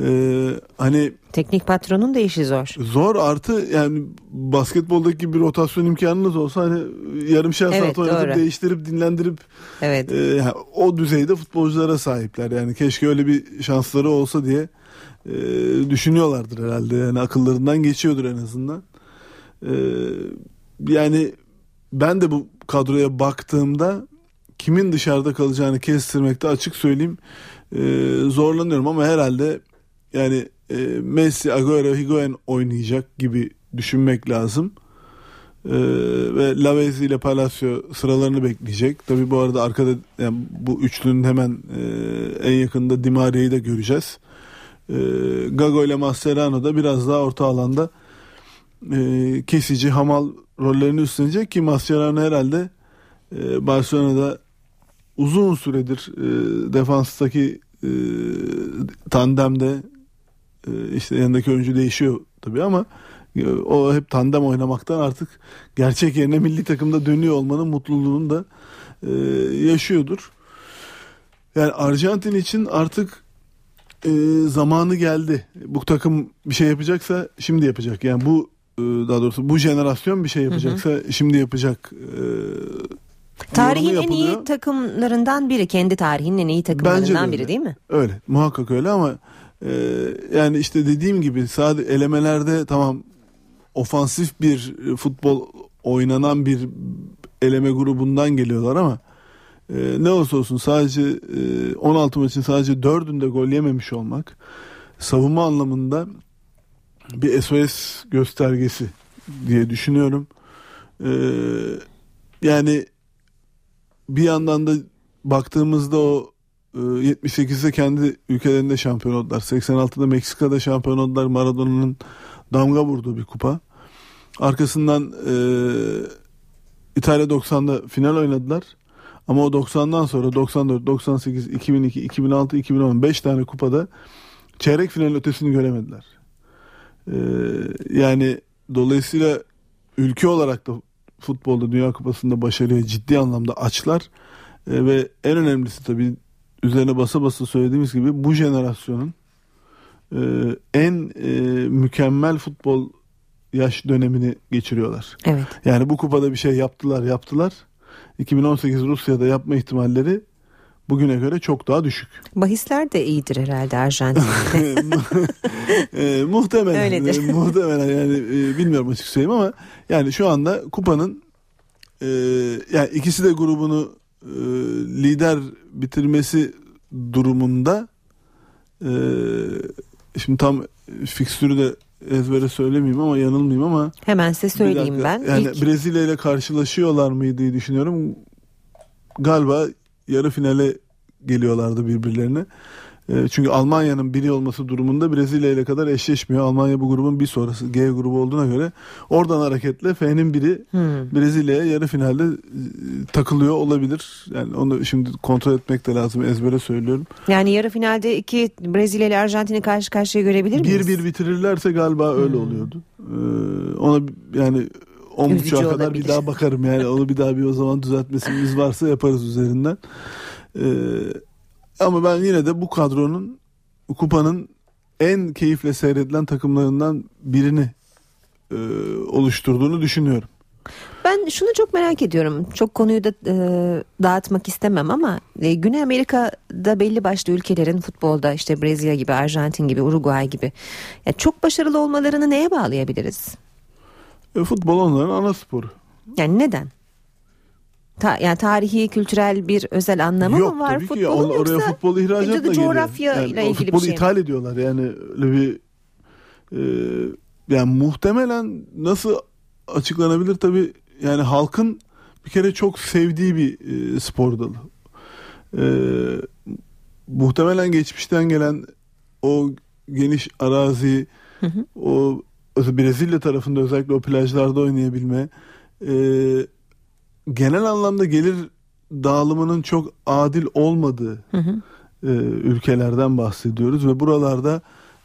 Ee, hani teknik patronun da işi zor. Zor artı yani basketboldaki bir rotasyon imkanınız olsa hani yarım saat evet, oynatıp doğru. değiştirip dinlendirip evet. e, yani o düzeyde futbolculara sahipler. Yani keşke öyle bir şansları olsa diye e, düşünüyorlardır herhalde. Yani akıllarından geçiyordur en azından. E, yani ben de bu kadroya baktığımda kimin dışarıda kalacağını kestirmekte açık söyleyeyim e, zorlanıyorum ama herhalde yani e, Messi, Agüero, Higuain oynayacak gibi düşünmek lazım. E, ve Lavezzi ile Palacio sıralarını bekleyecek. Tabi bu arada arkada yani bu üçlünün hemen e, en yakında Di Maria'yı da göreceğiz. E, Gago ile Mascherano da biraz daha orta alanda e, kesici, hamal rollerini üstlenecek ki Mascherano herhalde e, Barcelona'da uzun süredir e, defanstaki e, tandemde işte yanındaki oyuncu değişiyor tabii ama e, o hep tandem oynamaktan artık gerçek yerine milli takımda dönüyor olmanın mutluluğunu da e, yaşıyordur. Yani Arjantin için artık e, zamanı geldi. Bu takım bir şey yapacaksa şimdi yapacak. Yani bu e, daha doğrusu bu jenerasyon bir şey yapacaksa hı hı. şimdi yapacak. E, Tarihin en iyi takımlarından biri. Kendi tarihinin en iyi takımlarından biri değil mi? Öyle. Muhakkak öyle ama yani işte dediğim gibi sadece elemelerde tamam ofansif bir futbol oynanan bir eleme grubundan geliyorlar ama e, ne olursa olsun sadece e, 16 maçın sadece 4'ünde gol yememiş olmak savunma anlamında bir SOS göstergesi diye düşünüyorum. E, yani bir yandan da baktığımızda o 78'de ee, kendi ülkelerinde şampiyon oldular. 86'da Meksika'da şampiyon oldular. Maradona'nın damga vurduğu bir kupa. Arkasından e, İtalya 90'da final oynadılar. Ama o 90'dan sonra 94, 98, 2002, 2006, 2010 5 tane kupada çeyrek final ötesini göremediler. Ee, yani dolayısıyla ülke olarak da futbolda Dünya Kupası'nda başarıya ciddi anlamda açlar. Ee, ve en önemlisi tabii üzerine basa basa söylediğimiz gibi bu jenerasyonun e, en e, mükemmel futbol yaş dönemini geçiriyorlar. Evet. Yani bu kupada bir şey yaptılar yaptılar. 2018 Rusya'da yapma ihtimalleri bugüne göre çok daha düşük. Bahisler de iyidir herhalde Arjantin'de. e, muhtemelen. Öyledir. E, muhtemelen yani e, bilmiyorum açık söyleyeyim ama yani şu anda kupanın e, yani ikisi de grubunu e, lider bitirmesi durumunda e, şimdi tam fikstürü de ezbere söylemeyeyim ama yanılmayayım ama hemen size söyleyeyim dakika, ben. Yani İlk... Brezilya ile karşılaşıyorlar mıydı diye düşünüyorum. Galiba yarı finale geliyorlardı birbirlerine. E, çünkü Almanya'nın biri olması durumunda Brezilya ile kadar eşleşmiyor. Almanya bu grubun bir sonrası G grubu olduğuna göre oradan hareketle F'nin biri Hmm. Brezilya'ya yarı finalde e, takılıyor olabilir. Yani onu şimdi kontrol etmek de lazım ezbere söylüyorum. Yani yarı finalde iki Brezilya ile Arjantin'i karşı karşıya görebilir miyiz? Bir bir bitirirlerse galiba öyle oluyordu. Ee, ona yani 10 Üzücü buçuğa kadar olabilir. bir daha bakarım yani onu bir daha bir o zaman düzeltmesimiz varsa yaparız üzerinden. Ee, ama ben yine de bu kadronun kupanın en keyifle seyredilen takımlarından birini e, oluşturduğunu düşünüyorum. Ben şunu çok merak ediyorum. Çok konuyu da e, dağıtmak istemem ama e, Güney Amerika'da belli başlı ülkelerin futbolda işte Brezilya gibi, Arjantin gibi, Uruguay gibi ya çok başarılı olmalarını neye bağlayabiliriz? E, futbol onların ana sporu. Yani neden? Ta, yani tarihi, kültürel bir özel anlamı Yok mı var tabii ki ya, futbolun oraya yoksa futbol ihracatla geliyor. coğrafya Yani ile o ilgili bir şey mi? ithal ediyorlar yani öyle bir e, yani muhtemelen nasıl açıklanabilir tabii yani halkın bir kere çok sevdiği bir e, spor dalı. E, muhtemelen geçmişten gelen o geniş arazi o Brezilya tarafında özellikle o plajlarda oynayabilme e, genel anlamda gelir dağılımının çok adil olmadığı e, ülkelerden bahsediyoruz ve buralarda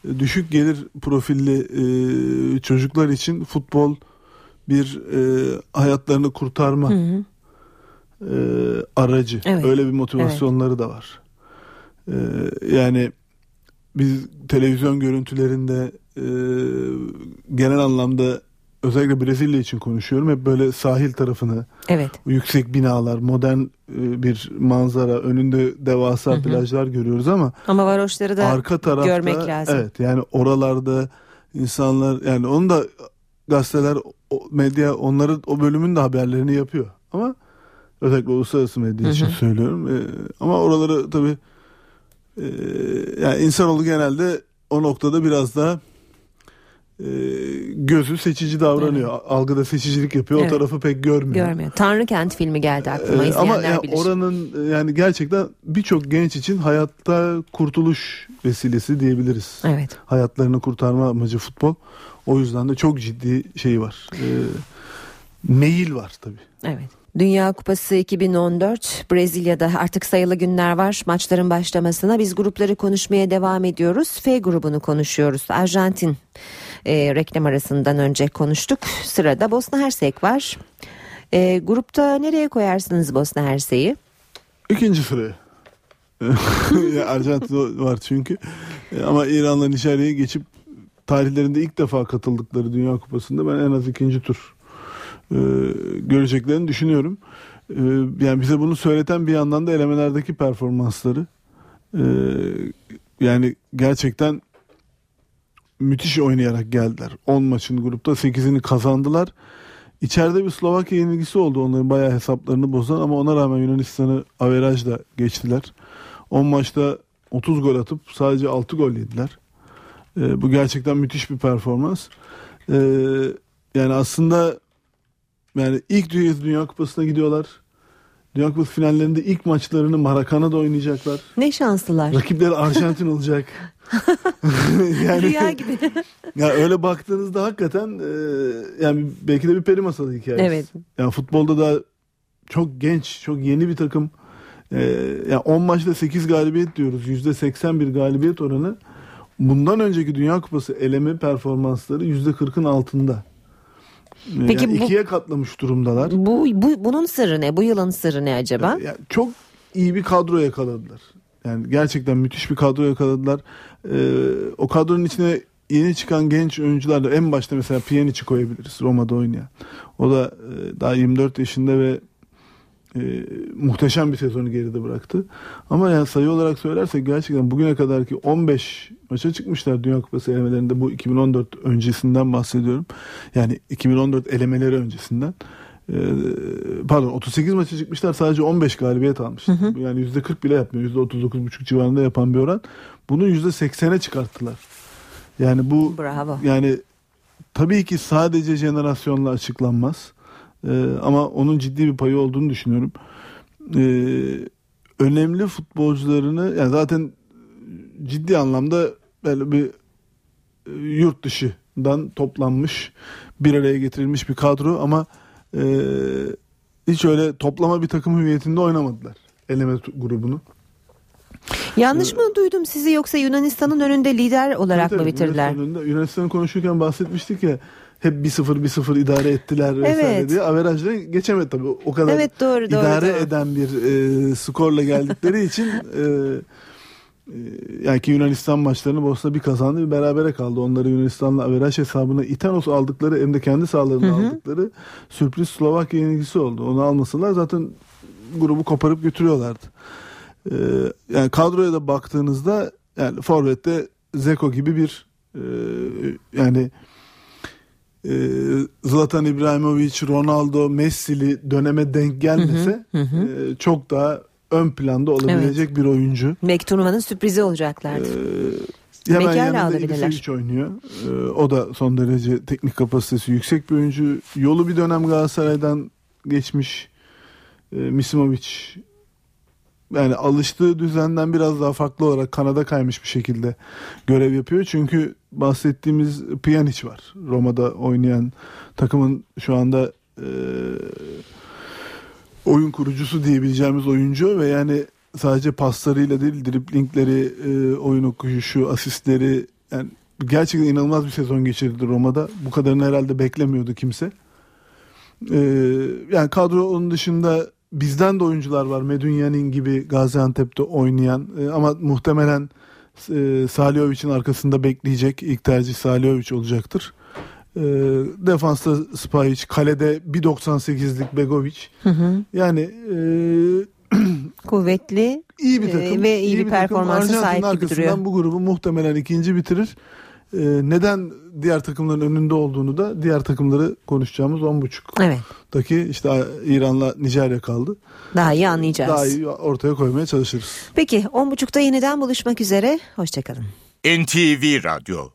e, düşük gelir profilli e, çocuklar için futbol bir e, hayatlarını kurtarma Hı hı. e, aracı. Evet. Öyle bir motivasyonları da var. E, yani biz televizyon görüntülerinde e, genel anlamda özellikle Brezilya için konuşuyorum. Hep böyle sahil tarafını, Evet. yüksek binalar, modern e, bir manzara, önünde devasa Hı hı. plajlar görüyoruz ama Ama varoşları da arka tarafta görmek lazım. evet yani oralarda insanlar yani onu da gazeteler medya onları o bölümün de haberlerini yapıyor ama özellikle uluslararası medya Hı için söylüyorum Ee, ama oraları tabi yani insanoğlu genelde o noktada biraz daha e, gözü seçici davranıyor algıda seçicilik yapıyor Evet. o tarafı pek görmüyor. Görmüyor. Tanrı Kent filmi geldi aklıma. Ee, ama ya bilir. oranın yani gerçekten birçok genç için hayatta kurtuluş vesilesi diyebiliriz. Evet. Hayatlarını kurtarma amacı futbol. O yüzden de çok ciddi şey var. Ee, meyil var tabii. Evet. Dünya Kupası 2014 Brezilya'da artık sayılı günler var maçların başlamasına. Biz grupları konuşmaya devam ediyoruz. F grubunu konuşuyoruz. Arjantin e, reklam arasından önce konuştuk. Sırada Bosna Hersek var. E, grupta nereye koyarsınız Bosna Hersek'i? İkinci sıraya. Ya Arjantin var çünkü. E, Ama İran'la Nişarya'yı geçip tarihlerinde ilk defa katıldıkları Dünya Kupası'nda ben en az ikinci tur göreceklerini düşünüyorum. E, yani bize bunu söyleten bir yandan da elemelerdeki performansları. E, yani gerçekten müthiş oynayarak geldiler. 10 maçın grupta 8'ini kazandılar. İçeride bir Slovakya yenilgisi oldu onların bayağı hesaplarını bozan ama ona rağmen Yunanistan'ı averajla geçtiler. 10 maçta 30 gol atıp sadece 6 gol yediler. Ee, bu gerçekten müthiş bir performans. Ee, yani aslında yani ilk Dünya, Dünya Kupası'na gidiyorlar. Dünya Kupası finallerinde ilk maçlarını Maracana'da oynayacaklar. Ne şanslılar. Rakipleri Arjantin olacak. Rüya gibi. ya öyle baktığınızda hakikaten e, yani belki de bir peri masalı hikayesi. Evet. Yani futbolda da çok genç, çok yeni bir takım. E, yani 10 maçta 8 galibiyet diyoruz. %81 galibiyet oranı. Bundan önceki Dünya Kupası eleme performansları %40'ın altında. E, Peki yani bu- ikiye katlamış durumdalar. Bu, bu bunun sırrı ne? Bu yılın sırrı ne acaba? Yani çok iyi bir kadro yakaladılar. Yani gerçekten müthiş bir kadro yakaladılar. Ee, o kadronun içine yeni çıkan genç oyuncular da en başta mesela Pjanic'i koyabiliriz Roma'da oynayan. O da e, daha 24 yaşında ve e, muhteşem bir sezonu geride bıraktı. Ama yani sayı olarak söylersek gerçekten bugüne kadarki 15 maça çıkmışlar Dünya Kupası elemelerinde bu 2014 öncesinden bahsediyorum. Yani 2014 elemeleri öncesinden. Ee, pardon 38 maça çıkmışlar sadece 15 galibiyet almış. Yani %40 bile yapmıyor. %39,5 civarında yapan bir oran. Bunu %80'e çıkarttılar. Yani bu Bravo. yani tabii ki sadece jenerasyonla açıklanmaz. Ee, ama onun ciddi bir payı olduğunu düşünüyorum. Ee, önemli futbolcularını yani zaten ciddi anlamda böyle bir e, yurt dışından toplanmış bir araya getirilmiş bir kadro ama e, hiç öyle toplama bir takım hüviyetinde oynamadılar eleme grubunu. Yanlış mı duydum sizi yoksa Yunanistan'ın önünde lider olarak Evet, mı bitirdiler? Yunanistan'ın önünde- Yunanistan'ı konuşurken bahsetmiştik ya hep 1-0 1-0 idare ettiler vesaire Evet. diye. Averajla geçemedi tabii. O kadar Evet, doğru, doğru, idare doğru. eden bir e, skorla geldikleri için e, e, yani ki Yunanistan maçlarını Bosna bir kazandı bir berabere kaldı. Onları Yunanistan'la averaj hesabına iten o aldıkları hem de kendi hı. aldıkları sürpriz Slovakya yenilgisi oldu. Onu almasalar zaten grubu koparıp götürüyorlardı. Ee, yani kadroya da baktığınızda yani Forvet'te Zeko gibi bir e, yani e, Zlatan İbrahimovic, Ronaldo, Messi'li döneme denk gelmese Hı hı, hı e, çok daha ön planda olabilecek bir oyuncu. Belki turnuvanın sürprizi olacaklardı. Hemen Beklerle yanında oynuyor. Ee, o da son derece teknik kapasitesi yüksek bir oyuncu. Yolu bir dönem Galatasaray'dan geçmiş e, Misimovic yani alıştığı düzenden biraz daha farklı olarak kanada kaymış bir şekilde görev yapıyor. Çünkü bahsettiğimiz Pjanic var. Roma'da oynayan takımın şu anda e, oyun kurucusu diyebileceğimiz oyuncu ve yani sadece paslarıyla değil driplingleri, e, oyun okuyuşu, asistleri yani gerçekten inanılmaz bir sezon geçirdi Roma'da. Bu kadarını herhalde beklemiyordu kimse. E, yani kadro onun dışında bizden de oyuncular var. Medunyanin gibi Gaziantep'te oynayan e, ama muhtemelen e, Salihowic'in arkasında bekleyecek. İlk tercih Salihovic olacaktır. E, defansta Spahic, kalede 1.98'lik Begovic. Hı hı. Yani e, Kuvvetli iyi bir e, takım ve iyi, bir, takım. performansa sahip gibi duruyor. bu grubu muhtemelen ikinci bitirir. E, neden diğer takımların önünde olduğunu da diğer takımları konuşacağımız 10.30'daki Evet. işte İran'la Nijerya kaldı. Daha iyi anlayacağız. Daha iyi ortaya koymaya çalışırız. Peki 10.30'da yeniden buluşmak üzere. Hoşçakalın. NTV Radyo